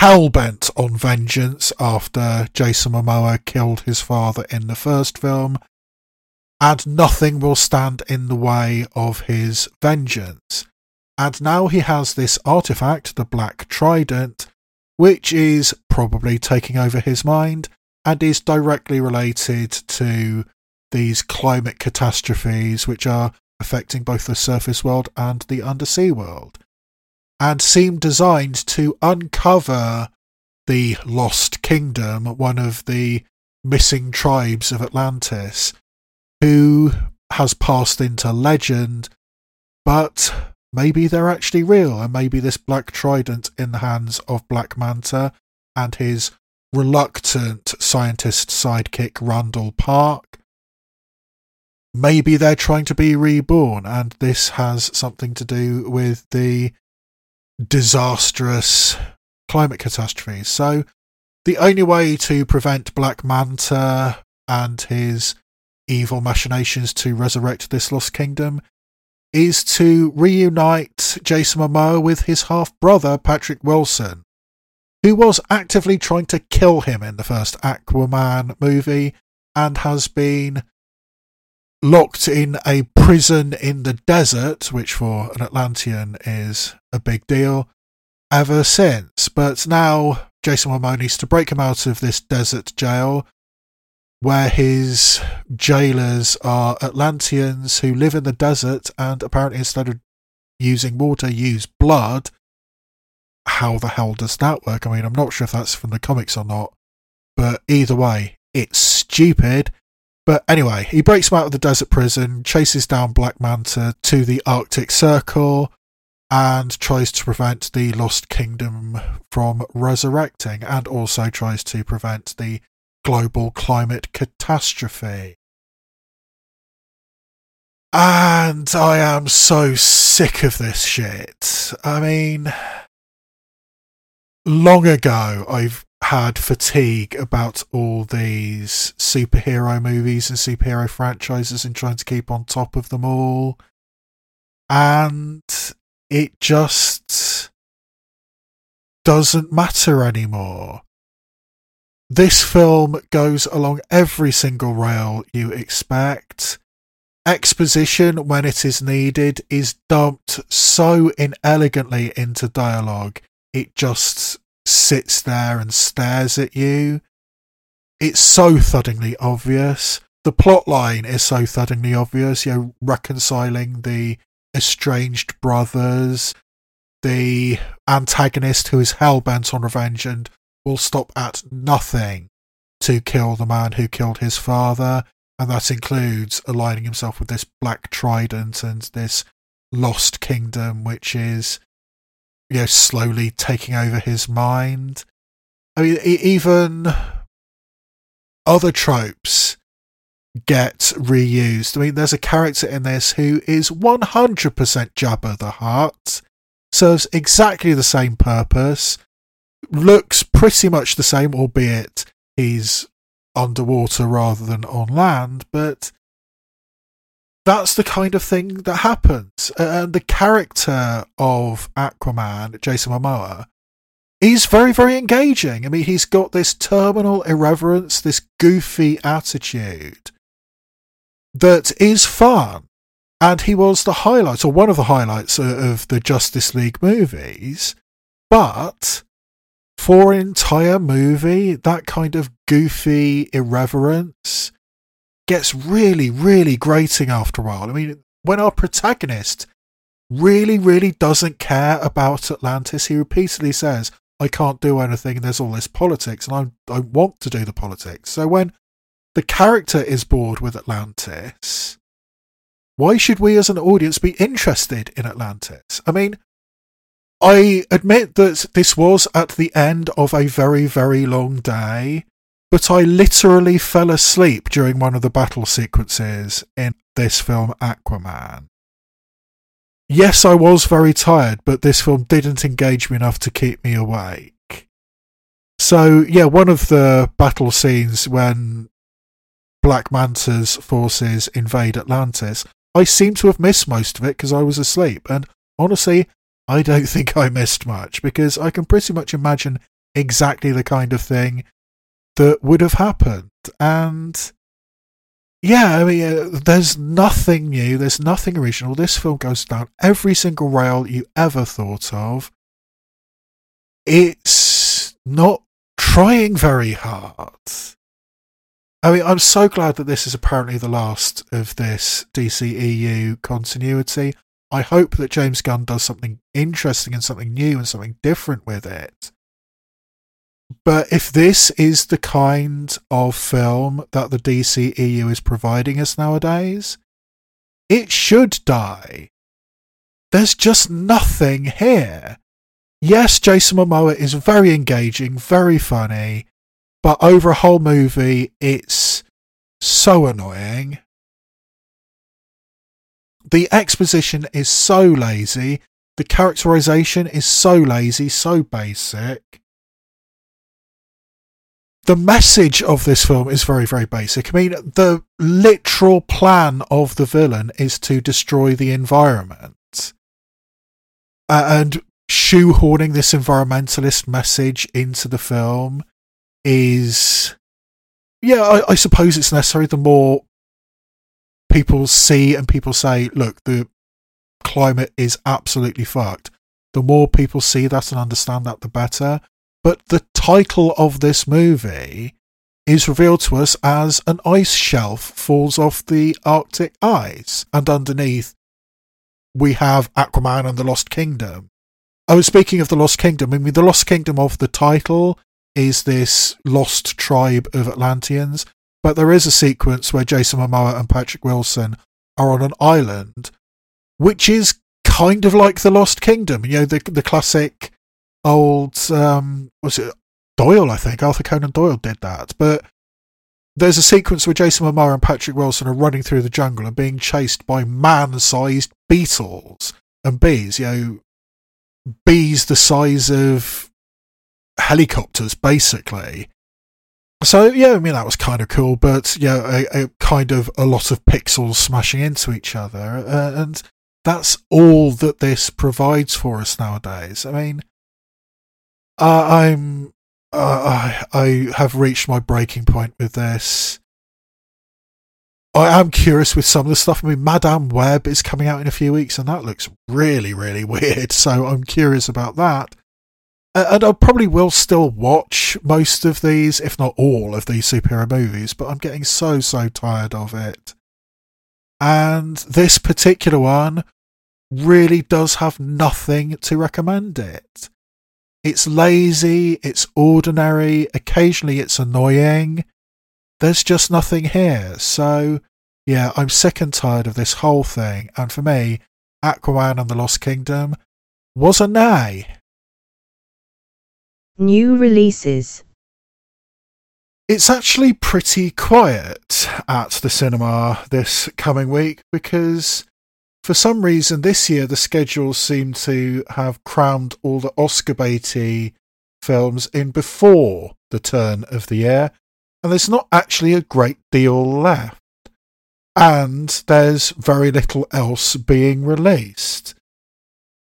hell-bent on vengeance after Jason Momoa killed his father in the first film, and nothing will stand in the way of his vengeance. And now he has this artifact, the Black Trident, which is probably taking over his mind and is directly related to these climate catastrophes which are affecting both the surface world and the undersea world, and seem designed to uncover the Lost Kingdom, one of the missing tribes of Atlantis, who has passed into legend, but maybe they're actually real, and maybe this black trident in the hands of Black Manta and his reluctant scientist sidekick Randall Park. Maybe they're trying to be reborn, and this has something to do with the disastrous climate catastrophes. So, the only way to prevent Black Manta and his evil machinations to resurrect this lost kingdom is to reunite Jason Momoa with his half brother Patrick Wilson, who was actively trying to kill him in the first Aquaman movie and has been locked in a prison in the desert, which for an Atlantean is a big deal, ever since. But now Jason Momoa needs to break him out of this desert jail where his jailers are Atlanteans who live in the desert and apparently instead of using water use blood. How the hell does that work? I mean, I'm not sure if that's from the comics or not, but either way, it's stupid. But anyway, he breaks him out of the desert prison, chases down Black Manta to the Arctic Circle, and tries to prevent the Lost Kingdom from resurrecting, and also tries to prevent the global climate catastrophe. And I am so sick of this shit. I mean, long ago I've had fatigue about all these superhero movies and superhero franchises and trying to keep on top of them all. And it just doesn't matter anymore. This film goes along every single rail you expect. Exposition, when it is needed, is dumped so inelegantly into dialogue. It just sits there and stares at you. It's so thuddingly obvious. The plot line is so thuddingly obvious. You're reconciling the estranged brothers, the antagonist who is hell bent on revenge and will stop at nothing to kill the man who killed his father, and that includes aligning himself with this black trident and this lost kingdom, which is, you know, slowly taking over his mind. I mean, even other tropes get reused. I mean, there's a character in this who is 100% Jabba the Hutt, serves exactly the same purpose, looks pretty much the same, albeit he's underwater rather than on land, but that's the kind of thing that happens. And the character of Aquaman, Jason Momoa, is very, very engaging. I mean, he's got this terminal irreverence, this goofy attitude that is fun. And he was the highlight, or one of the highlights uh, of the Justice League movies. But for an entire movie, that kind of goofy irreverence gets really, really grating after a while. I mean, when our protagonist really, really doesn't care about Atlantis, he repeatedly says, I can't do anything, and there's all this politics, and I, I want to do the politics. So when the character is bored with Atlantis, why should we as an audience be interested in Atlantis? I mean, I admit that this was at the end of a very, very long day, but I literally fell asleep during one of the battle sequences in this film, Aquaman. Yes, I was very tired, but this film didn't engage me enough to keep me awake. So, yeah, one of the battle scenes when Black Manta's forces invade Atlantis, I seem to have missed most of it because I was asleep. And honestly, I don't think I missed much because I can pretty much imagine exactly the kind of thing that would have happened. And yeah, I mean, uh, there's nothing new, there's nothing original. This film goes down every single rail you ever thought of. It's not trying very hard. I mean, I'm so glad that this is apparently the last of this DCEU continuity. I hope that James Gunn does something interesting and something new and something different with it. But if this is the kind of film that the DCEU is providing us nowadays, it should die. There's just nothing here. Yes, Jason Momoa is very engaging, very funny, but over a whole movie, it's so annoying. The exposition is so lazy. The characterization is so lazy, so basic the message of this film is very, very basic. I mean, the literal plan of the villain is to destroy the environment. And shoehorning this environmentalist message into the film is. Yeah, I, I suppose it's necessary. The more people see and people say, look, the climate is absolutely fucked, the more people see that and understand that, the better. But the title of this movie is revealed to us as an ice shelf falls off the Arctic ice, and underneath we have Aquaman and the Lost Kingdom. Oh, speaking of the Lost Kingdom, I mean, the Lost Kingdom of the title is this lost tribe of Atlanteans, but there is a sequence where Jason Momoa and Patrick Wilson are on an island, which is kind of like the Lost Kingdom. You know, the the classic old um was it Doyle, I think. Arthur Conan Doyle did that. But there's a sequence where Jason Momoa and Patrick Wilson are running through the jungle and being chased by man-sized beetles and bees, you know, bees the size of helicopters, basically. So yeah, I mean that was kind of cool, but yeah, a, a kind of a lot of pixels smashing into each other, uh, and that's all that this provides for us nowadays. I mean, uh, I'm uh, I, I have reached my breaking point with this. I am curious with some of the stuff. I mean, Madame Web is coming out in a few weeks, and that looks really, really weird. So I'm curious about that. And I probably will still watch most of these, if not all of these superhero movies, but I'm getting so, so tired of it. And this particular one really does have nothing to recommend it. It's lazy, it's ordinary, occasionally it's annoying. There's just nothing here. So, yeah, I'm sick and tired of this whole thing. And for me, Aquaman and the Lost Kingdom was a nay. New releases It's actually pretty quiet at the cinema this coming week because for some reason this year the schedule seemed to have crammed all the Oscar baity films in before the turn of the year, and there's not actually a great deal left. And there's very little else being released.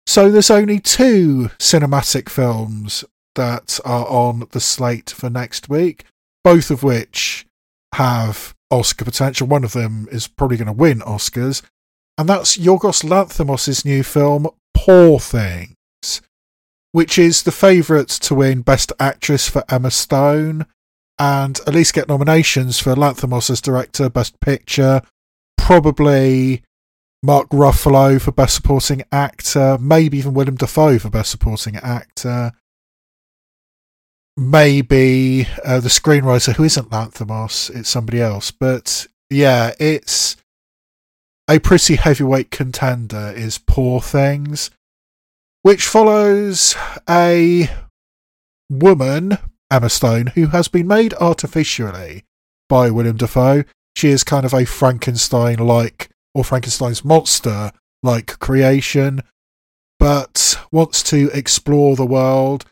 So there's only two cinematic films that are on the slate for next week both of which have Oscar potential. One of them is probably going to win Oscars, and that's Yorgos Lanthimos' new film, Poor Things, which is the favourite to win Best Actress for Emma Stone, and at least get nominations for Lanthimos as director, Best Picture, probably Mark Ruffalo for Best Supporting Actor, maybe even Willem Dafoe for Best Supporting Actor maybe uh, the screenwriter who isn't Lanthimos, it's somebody else. But yeah, it's a pretty heavyweight contender. Is Poor Things, which follows a woman, Emma Stone, who has been made artificially by William Dafoe. She is kind of a Frankenstein like, or Frankenstein's monster like creation, but wants to explore the world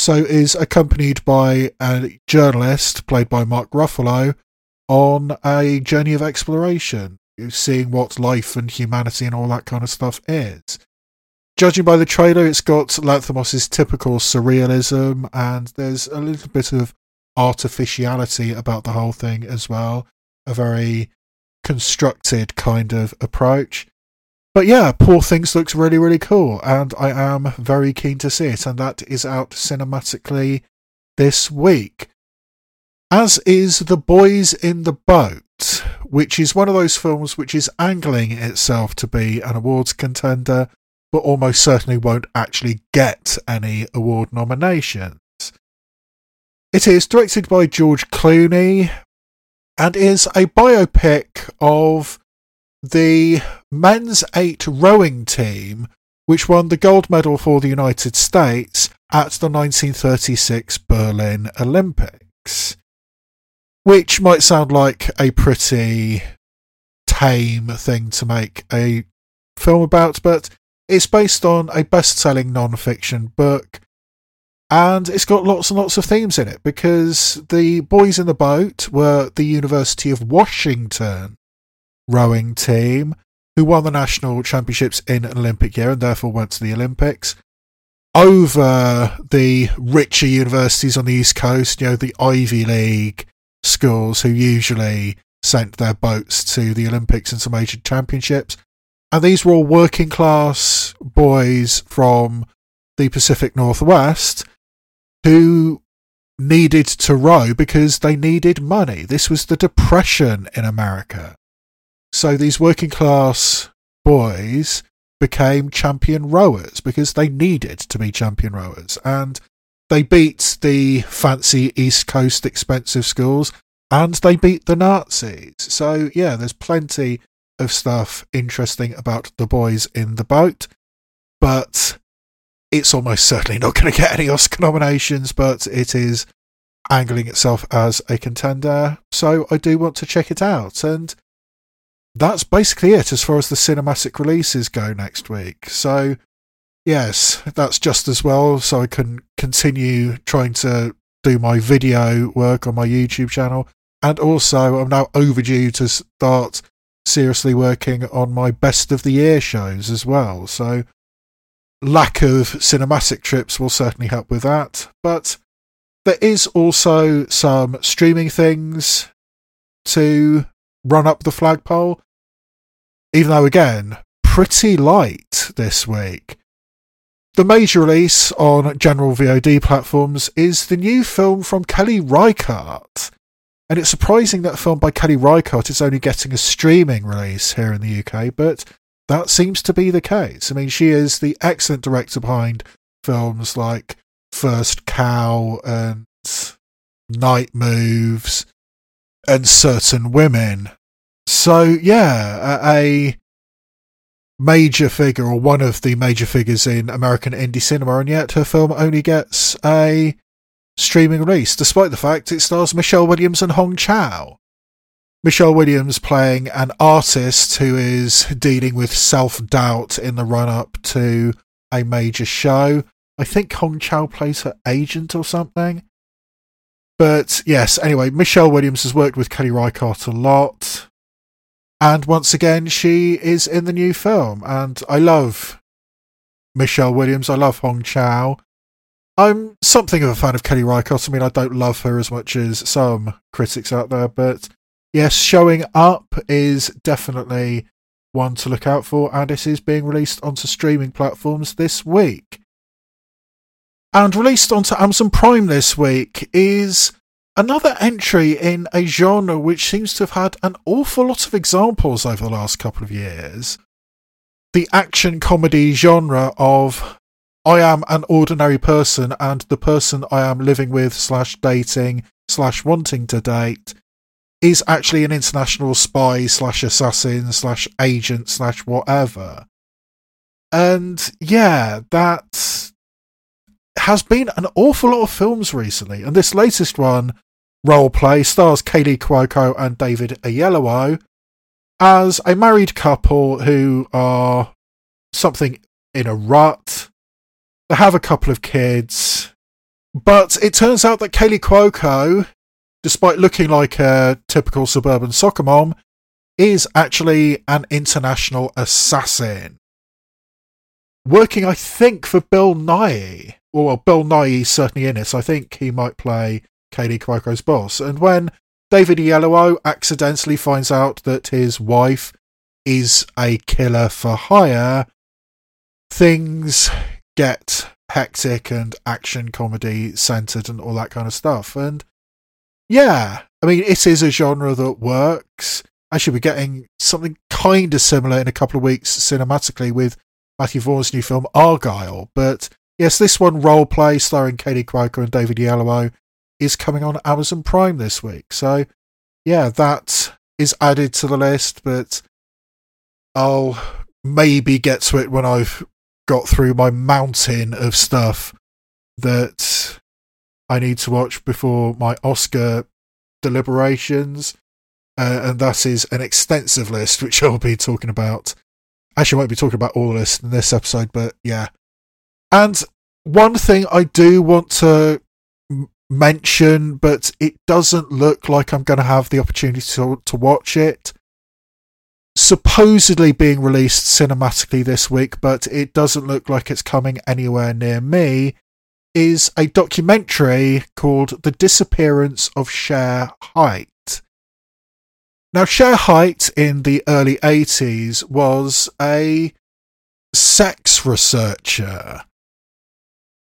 so is accompanied by a journalist played by Mark Ruffalo on a journey of exploration, seeing what life and humanity and all that kind of stuff is. Judging by the trailer, it's got Lanthimos' typical surrealism, and there's a little bit of artificiality about the whole thing as well. A very constructed kind of approach. But yeah, Poor Things looks really, really cool, and I am very keen to see it, and that is out cinematically this week. As is The Boys in the Boat, which is one of those films which is angling itself to be an awards contender, but almost certainly won't actually get any award nominations. It is directed by George Clooney and is a biopic of the men's eight rowing team, which won the gold medal for the United States at the 1936 Berlin Olympics. Which might sound like a pretty tame thing to make a film about, but it's based on a best selling non fiction book. And it's got lots and lots of themes in it because the boys in the boat were the University of Washington rowing team who won the national championships in an Olympic year and therefore went to the Olympics over the richer universities on the East Coast, you know, the Ivy League schools who usually sent their boats to the Olympics and some major championships. And these were all working class boys from the Pacific Northwest who needed to row because they needed money. This was the Depression in America. So these working class boys became champion rowers because they needed to be champion rowers. And they beat the fancy East Coast expensive schools and they beat the Nazis. So, yeah, there's plenty of stuff interesting about the boys in the boat. But it's almost certainly not going to get any Oscar nominations, but it is angling itself as a contender. So I do want to check it out. And that's basically it as far as the cinematic releases go next week. So, yes, that's just as well. So I can continue trying to do my video work on my YouTube channel. And also, I'm now overdue to start seriously working on my best of the year shows as well. So, lack of cinematic trips will certainly help with that. But there is also some streaming things to run up the flagpole, even though, again, pretty light this week. The major release on general VOD platforms is the new film from Kelly Reichardt. And it's surprising that a film by Kelly Reichardt is only getting a streaming release here in the UK, but that seems to be the case. I mean, she is the excellent director behind films like First Cow and Night Moves and Certain Women. So yeah, a, major figure or one of the major figures in American indie cinema, and yet her film only gets a streaming release, despite the fact it stars Michelle Williams and Hong Chau. Michelle Williams playing an artist who is dealing with self doubt in the run up to a major show. I think Hong Chau plays her agent or something. But yes, anyway, Michelle Williams has worked with Kelly Reichardt a lot. And once again, she is in the new film. And I love Michelle Williams. I love Hong Chau. I'm something of a fan of Kelly Reichardt. I mean, I don't love her as much as some critics out there, but yes, showing up is definitely one to look out for, and it is being released onto streaming platforms this week. And released onto Amazon Prime this week is another entry in a genre which seems to have had an awful lot of examples over the last couple of years. The action comedy genre of I am an ordinary person and the person I am living with slash dating slash wanting to date is actually an international spy slash assassin slash agent slash whatever. And yeah, that has been an awful lot of films recently. And this latest one, Role Play, stars Kaley Cuoco and David Oyelowo as a married couple who are something in a rut. They have a couple of kids. But it turns out that Kaley Cuoco despite looking like a typical suburban soccer mom, is actually an international assassin. Working, I think, for Bill Nighy. Well, Bill Nighy's certainly in it, I think he might play Kaley Cuoco's boss. And when David Oyelowo accidentally finds out that his wife is a killer for hire, things get hectic and action comedy centered and all that kind of stuff. And yeah, I mean, it is a genre that works. I should be getting something kind of similar in a couple of weeks cinematically with Matthew Vaughn's new film Argylle, But yes, this one, Role Play, starring Katie Cuoco and David Oyelowo, is coming on Amazon Prime this week. So, yeah, that is added to the list, but I'll maybe get to it when I've got through my mountain of stuff that I need to watch before my Oscar deliberations. Uh, and that is an extensive list, which I'll be talking about. Actually, I won't be talking about all the this in this episode, but yeah. And one thing I do want to mention, but it doesn't look like I'm going to have the opportunity to, to watch it. Supposedly being released cinematically this week, but it doesn't look like it's coming anywhere near me is a documentary called The Disappearance of Shere Hite. Now, Shere Hite in the early 80s was a sex researcher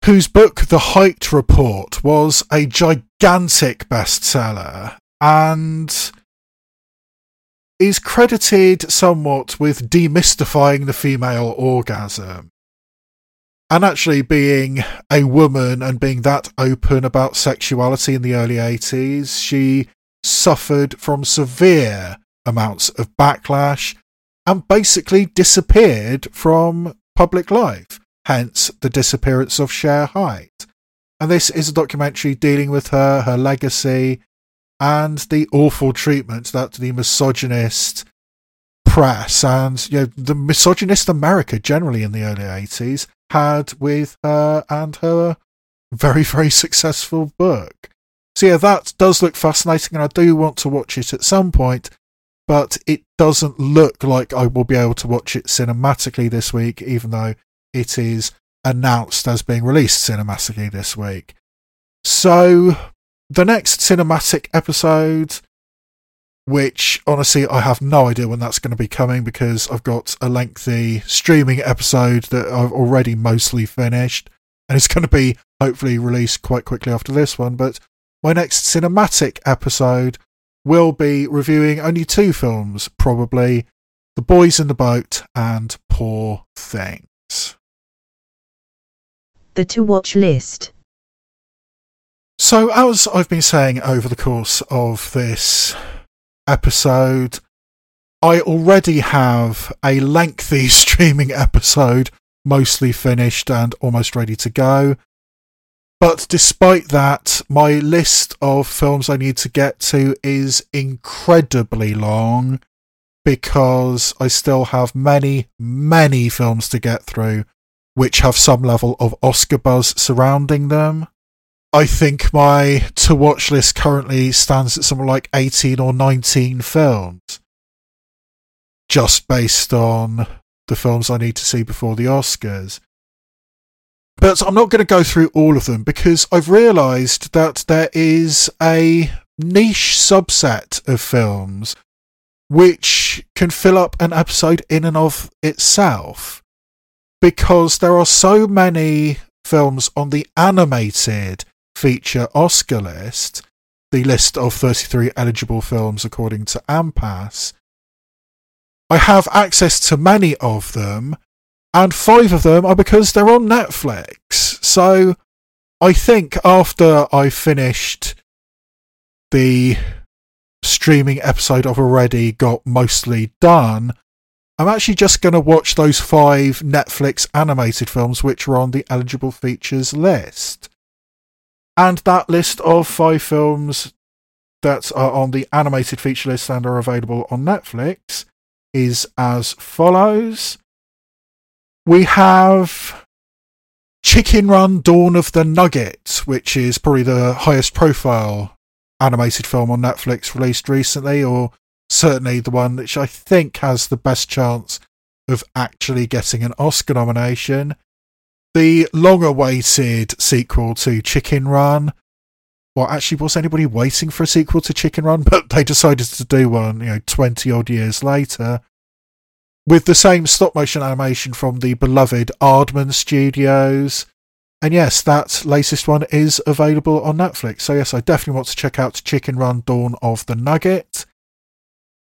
whose book, The Hite Report, was a gigantic bestseller and is credited somewhat with demystifying the female orgasm and actually being a woman and being that open about sexuality in the early 80s, she suffered from severe amounts of backlash and basically disappeared from public life, hence the disappearance of Shere Hite. And this is a documentary dealing with her, her legacy, and the awful treatment that the misogynist press and you know, the misogynist America generally in the early 80s had with her and her very, very successful book. So, yeah, that does look fascinating, and I do want to watch it at some point, but it doesn't look like I will be able to watch it cinematically this week, even though it is announced as being released cinematically this week. So, the next cinematic episode which honestly I have no idea when that's going to be coming because I've got a lengthy streaming episode that I've already mostly finished and it's going to be hopefully released quite quickly after this one. But my next cinematic episode will be reviewing only two films, probably The Boys in the Boat and Poor Things. The to watch list. So, as I've been saying over the course of this episode. I already have a lengthy streaming episode, mostly finished and almost ready to go. But despite that, my list of films I need to get to is incredibly long because I still have many, many films to get through which have some level of Oscar buzz surrounding them. I think my to watch list currently stands at something like 18 or 19 films, just based on the films I need to see before the Oscars. But I'm not going to go through all of them because I've realised that there is a niche subset of films which can fill up an episode in and of itself because there are so many films on the animated feature Oscar list, the list of 33 eligible films according to AMPAS. I have access to many of them, and five of them are because they're on Netflix. So I think after I finished the streaming episode I've already got mostly done, I'm actually just going to watch those five Netflix animated films which are on the eligible features list. And that list of five films that are on the animated feature list and are available on Netflix is as follows. We have Chicken Run Dawn of the Nugget, which is probably the highest profile animated film on Netflix released recently, or certainly the one which I think has the best chance of actually getting an Oscar nomination. The long awaited sequel to Chicken Run. Well, actually, was anybody waiting for a sequel to Chicken Run? But they decided to do one, you know, 20 odd years later with the same stop motion animation from the beloved Aardman Studios. And yes, that latest one is available on Netflix. So, yes, I definitely want to check out Chicken Run Dawn of the Nugget.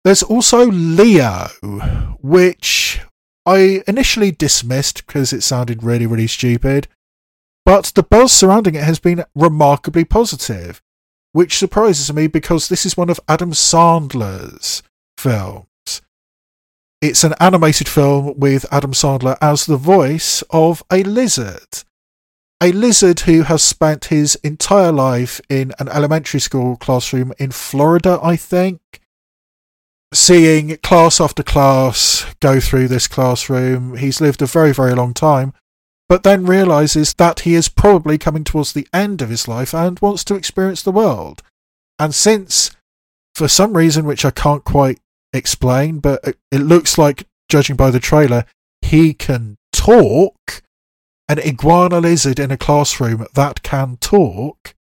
There's also Leo, which I initially dismissed because it sounded really, really stupid. But the buzz surrounding it has been remarkably positive, which surprises me because this is one of Adam Sandler's films. It's an animated film with Adam Sandler as the voice of a lizard. A lizard who has spent his entire life in an elementary school classroom in Florida, I think. Seeing class after class go through this classroom, he's lived a very, very long time, but then realizes that he is probably coming towards the end of his life and wants to experience the world. And since, for some reason which I can't quite explain, but it, it looks like, judging by the trailer, he can talk. An iguana lizard in a classroom that can talk.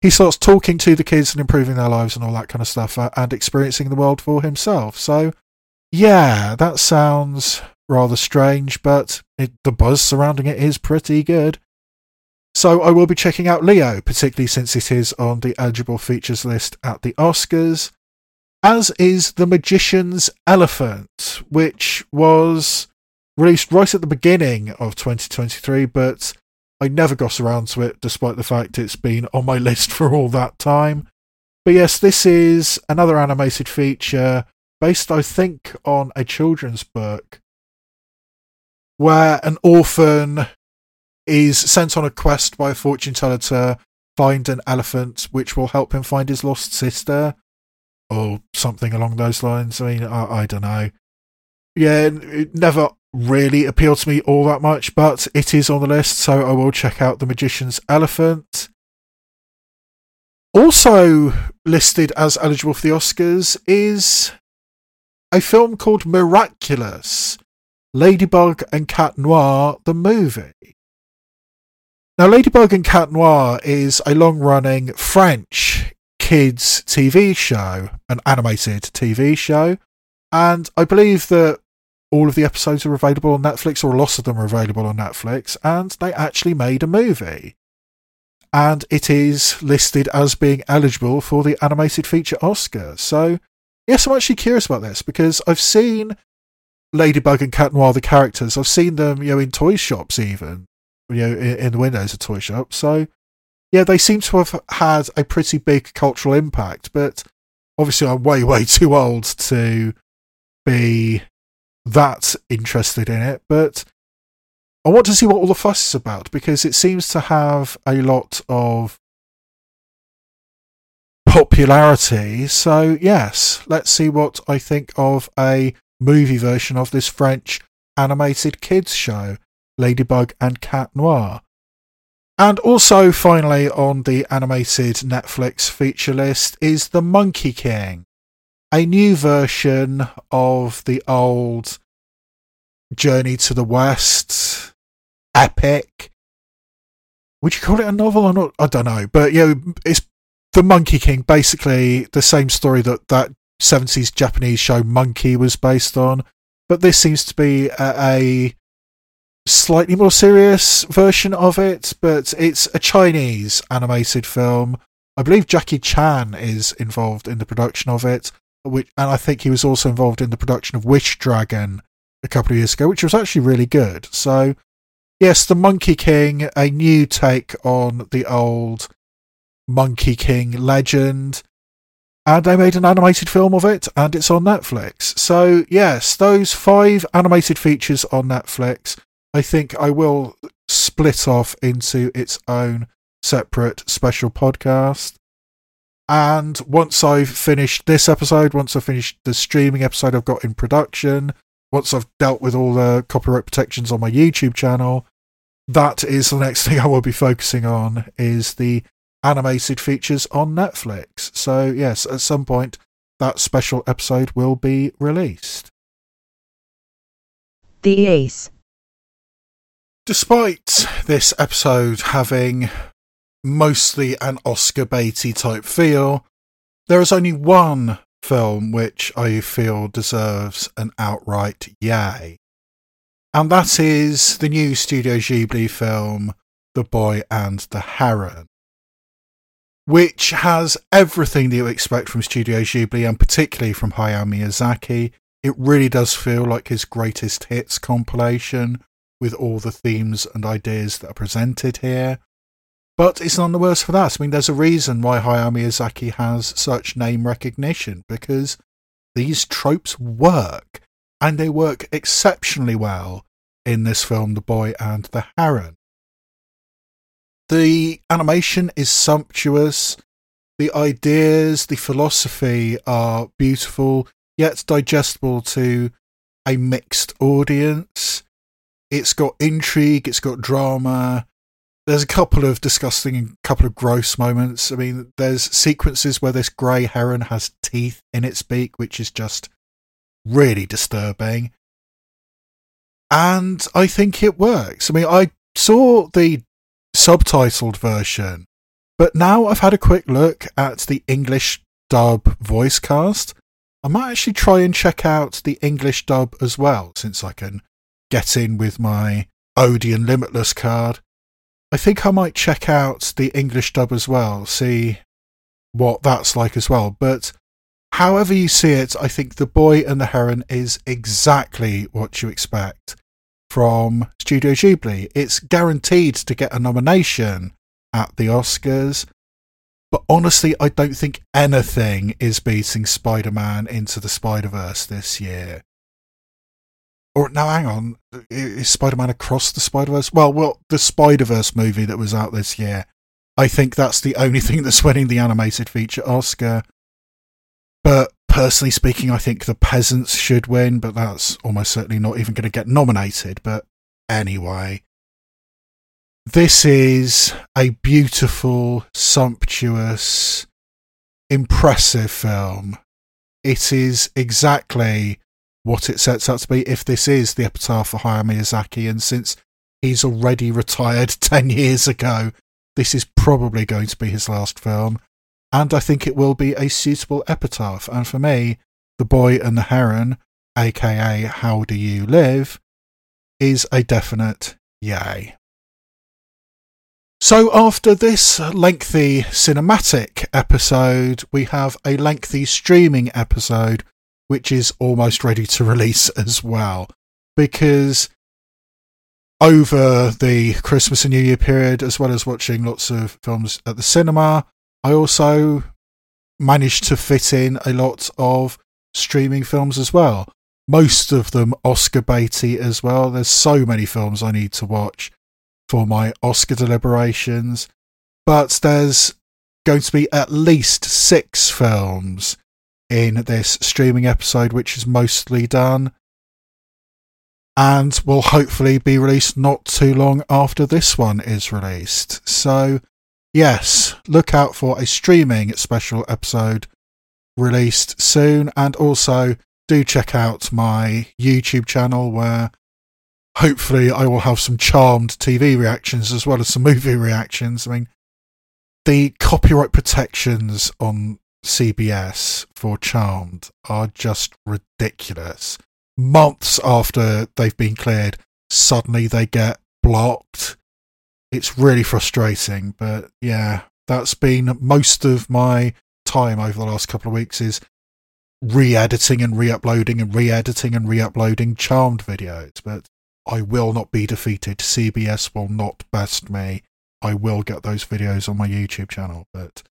He starts talking to the kids and improving their lives and all that kind of stuff uh, and experiencing the world for himself. So, yeah, that sounds rather strange, but it, the buzz surrounding it is pretty good. So I will be checking out Leo, particularly since it is on the eligible features list at the Oscars as is The Magician's Elephant, which was released right at the beginning of 2023, but I never got around to it despite the fact it's been on my list for all that time. But yes, this is another animated feature based, I think, on a children's book where an orphan is sent on a quest by a fortune teller to find an elephant which will help him find his lost sister or something along those lines. I mean, I, I don't know. Yeah, never really appeal to me all that much, but it is on the list, so I will check out The Magician's Elephant. Also listed as eligible for the Oscars is a film called Miraculous Ladybug and Cat Noir, the movie. Now, Ladybug and Cat Noir is a long running French kids TV show, an animated TV show, and I believe that all of the episodes are available on Netflix, or lots of them are available on Netflix, and they actually made a movie. And it is listed as being eligible for the animated feature Oscar. So, yes, I'm actually curious about this because I've seen Ladybug and Cat Noir, the characters, I've seen them, you know, in toy shops even, you know, in, in the windows of toy shops. So, yeah, they seem to have had a pretty big cultural impact, but obviously I'm way, way too old to be that interested in it. But I want to see what all the fuss is about because it seems to have a lot of popularity. So, yes, let's see what I think of a movie version of this French animated kids show, Ladybug and Cat Noir. And also, finally, on the animated Netflix feature list is The Monkey King, a new version of the old Journey to the West epic. Would you call it a novel or not? I don't know. But, yeah, it's The Monkey King, basically the same story that that 70s Japanese show Monkey was based on. But this seems to be a, a slightly more serious version of it, but it's a Chinese animated film. I believe Jackie Chan is involved in the production of it, which, and I think he was also involved in the production of Wish Dragon a couple of years ago, which was actually really good. So, yes, The Monkey King, a new take on the old Monkey King legend. And they made an animated film of it, and it's on Netflix. So, yes, those five animated features on Netflix I think I will split off into its own separate special podcast. And once I've finished this episode, once I've finished the streaming episode I've got in production, once I've dealt with all the copyright protections on my YouTube channel, that is the next thing I will be focusing on is the animated features on Netflix. So yes, at some point that special episode will be released. The Ace Despite this episode having mostly an Oscar baity type feel, there is only one film which I feel deserves an outright yay. And that is the new Studio Ghibli film, The Boy and the Heron, which has everything that you expect from Studio Ghibli and particularly from Hayao Miyazaki. It really does feel like his greatest hits compilation with all the themes and ideas that are presented here. But it's none the worse for that. I mean, there's a reason why Hayao Miyazaki has such name recognition because these tropes work, and they work exceptionally well in this film, The Boy and the Heron. The animation is sumptuous, the ideas, the philosophy are beautiful, yet digestible to a mixed audience. It's got intrigue, it's got drama. There's a couple of disgusting and couple of gross moments. I mean, there's sequences where this grey heron has teeth in its beak, which is just really disturbing. And I think it works. I mean, I saw the subtitled version, but now I've had a quick look at the English dub voice cast. I might actually try and check out the English dub as well, since I can get in with my Odeon Limitless card. I think I might check out the English dub as well, see what that's like as well. But however you see it, I think The Boy and the Heron is exactly what you expect from Studio Ghibli. It's guaranteed to get a nomination at the Oscars. But honestly, I don't think anything is beating Spider Man into the Spider Verse this year. Or now, hang on, is Spider-Man across the Spider-Verse? Well, well, the Spider-Verse movie that was out this year. I think that's the only thing that's winning the animated feature Oscar. But personally speaking, I think The Peasants should win, but that's almost certainly not even going to get nominated. But anyway, this is a beautiful, sumptuous, impressive film. It is exactly what it sets out to be if this is the epitaph for Hayao Miyazaki. And since he's already retired 10 years ago, this is probably going to be his last film. And I think it will be a suitable epitaph. And for me, The Boy and the Heron, aka How Do You Live, is a definite yay. So, after this lengthy cinematic episode, we have a lengthy streaming episode which is almost ready to release as well. Because over the Christmas and New Year period, as well as watching lots of films at the cinema, I also managed to fit in a lot of streaming films as well. most of them Oscar baity as well. There's so many films I need to watch for my Oscar deliberations, but there's going to be at least six films in this streaming episode, which is mostly done. And will hopefully be released not too long after this one is released. So, yes, look out for a streaming special episode released soon. And also, do check out my YouTube channel where hopefully I will have some charmed TV reactions as well as some movie reactions. I mean, the copyright protections on CBS for Charmed are just ridiculous. Months after they've been cleared, suddenly they get blocked. It's really frustrating, but yeah, that's been most of my time over the last couple of weeks is re-editing and re-uploading and re-editing and re-uploading Charmed videos. But I will not be defeated. CBS will not best me. I will get those videos on my YouTube channel, but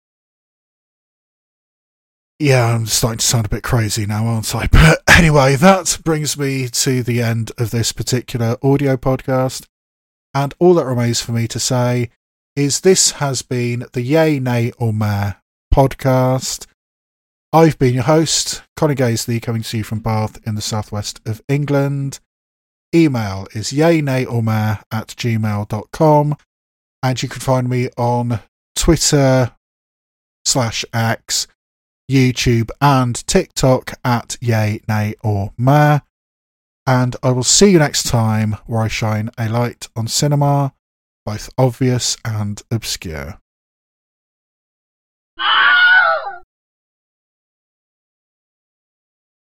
yeah, I'm starting to sound a bit crazy now, aren't I? But anyway, that brings me to the end of this particular audio podcast. And all that remains for me to say is this has been the Yay, Nay, or Meh podcast. I've been your host, Connie Gaisley, coming to you from Bath in the southwest of England. Email is yay, nay, or meh at gmail.com. And you can find me on Twitter slash X, YouTube, and TikTok at yay, nay, or meh. And I will see you next time where I shine a light on cinema, both obvious and obscure.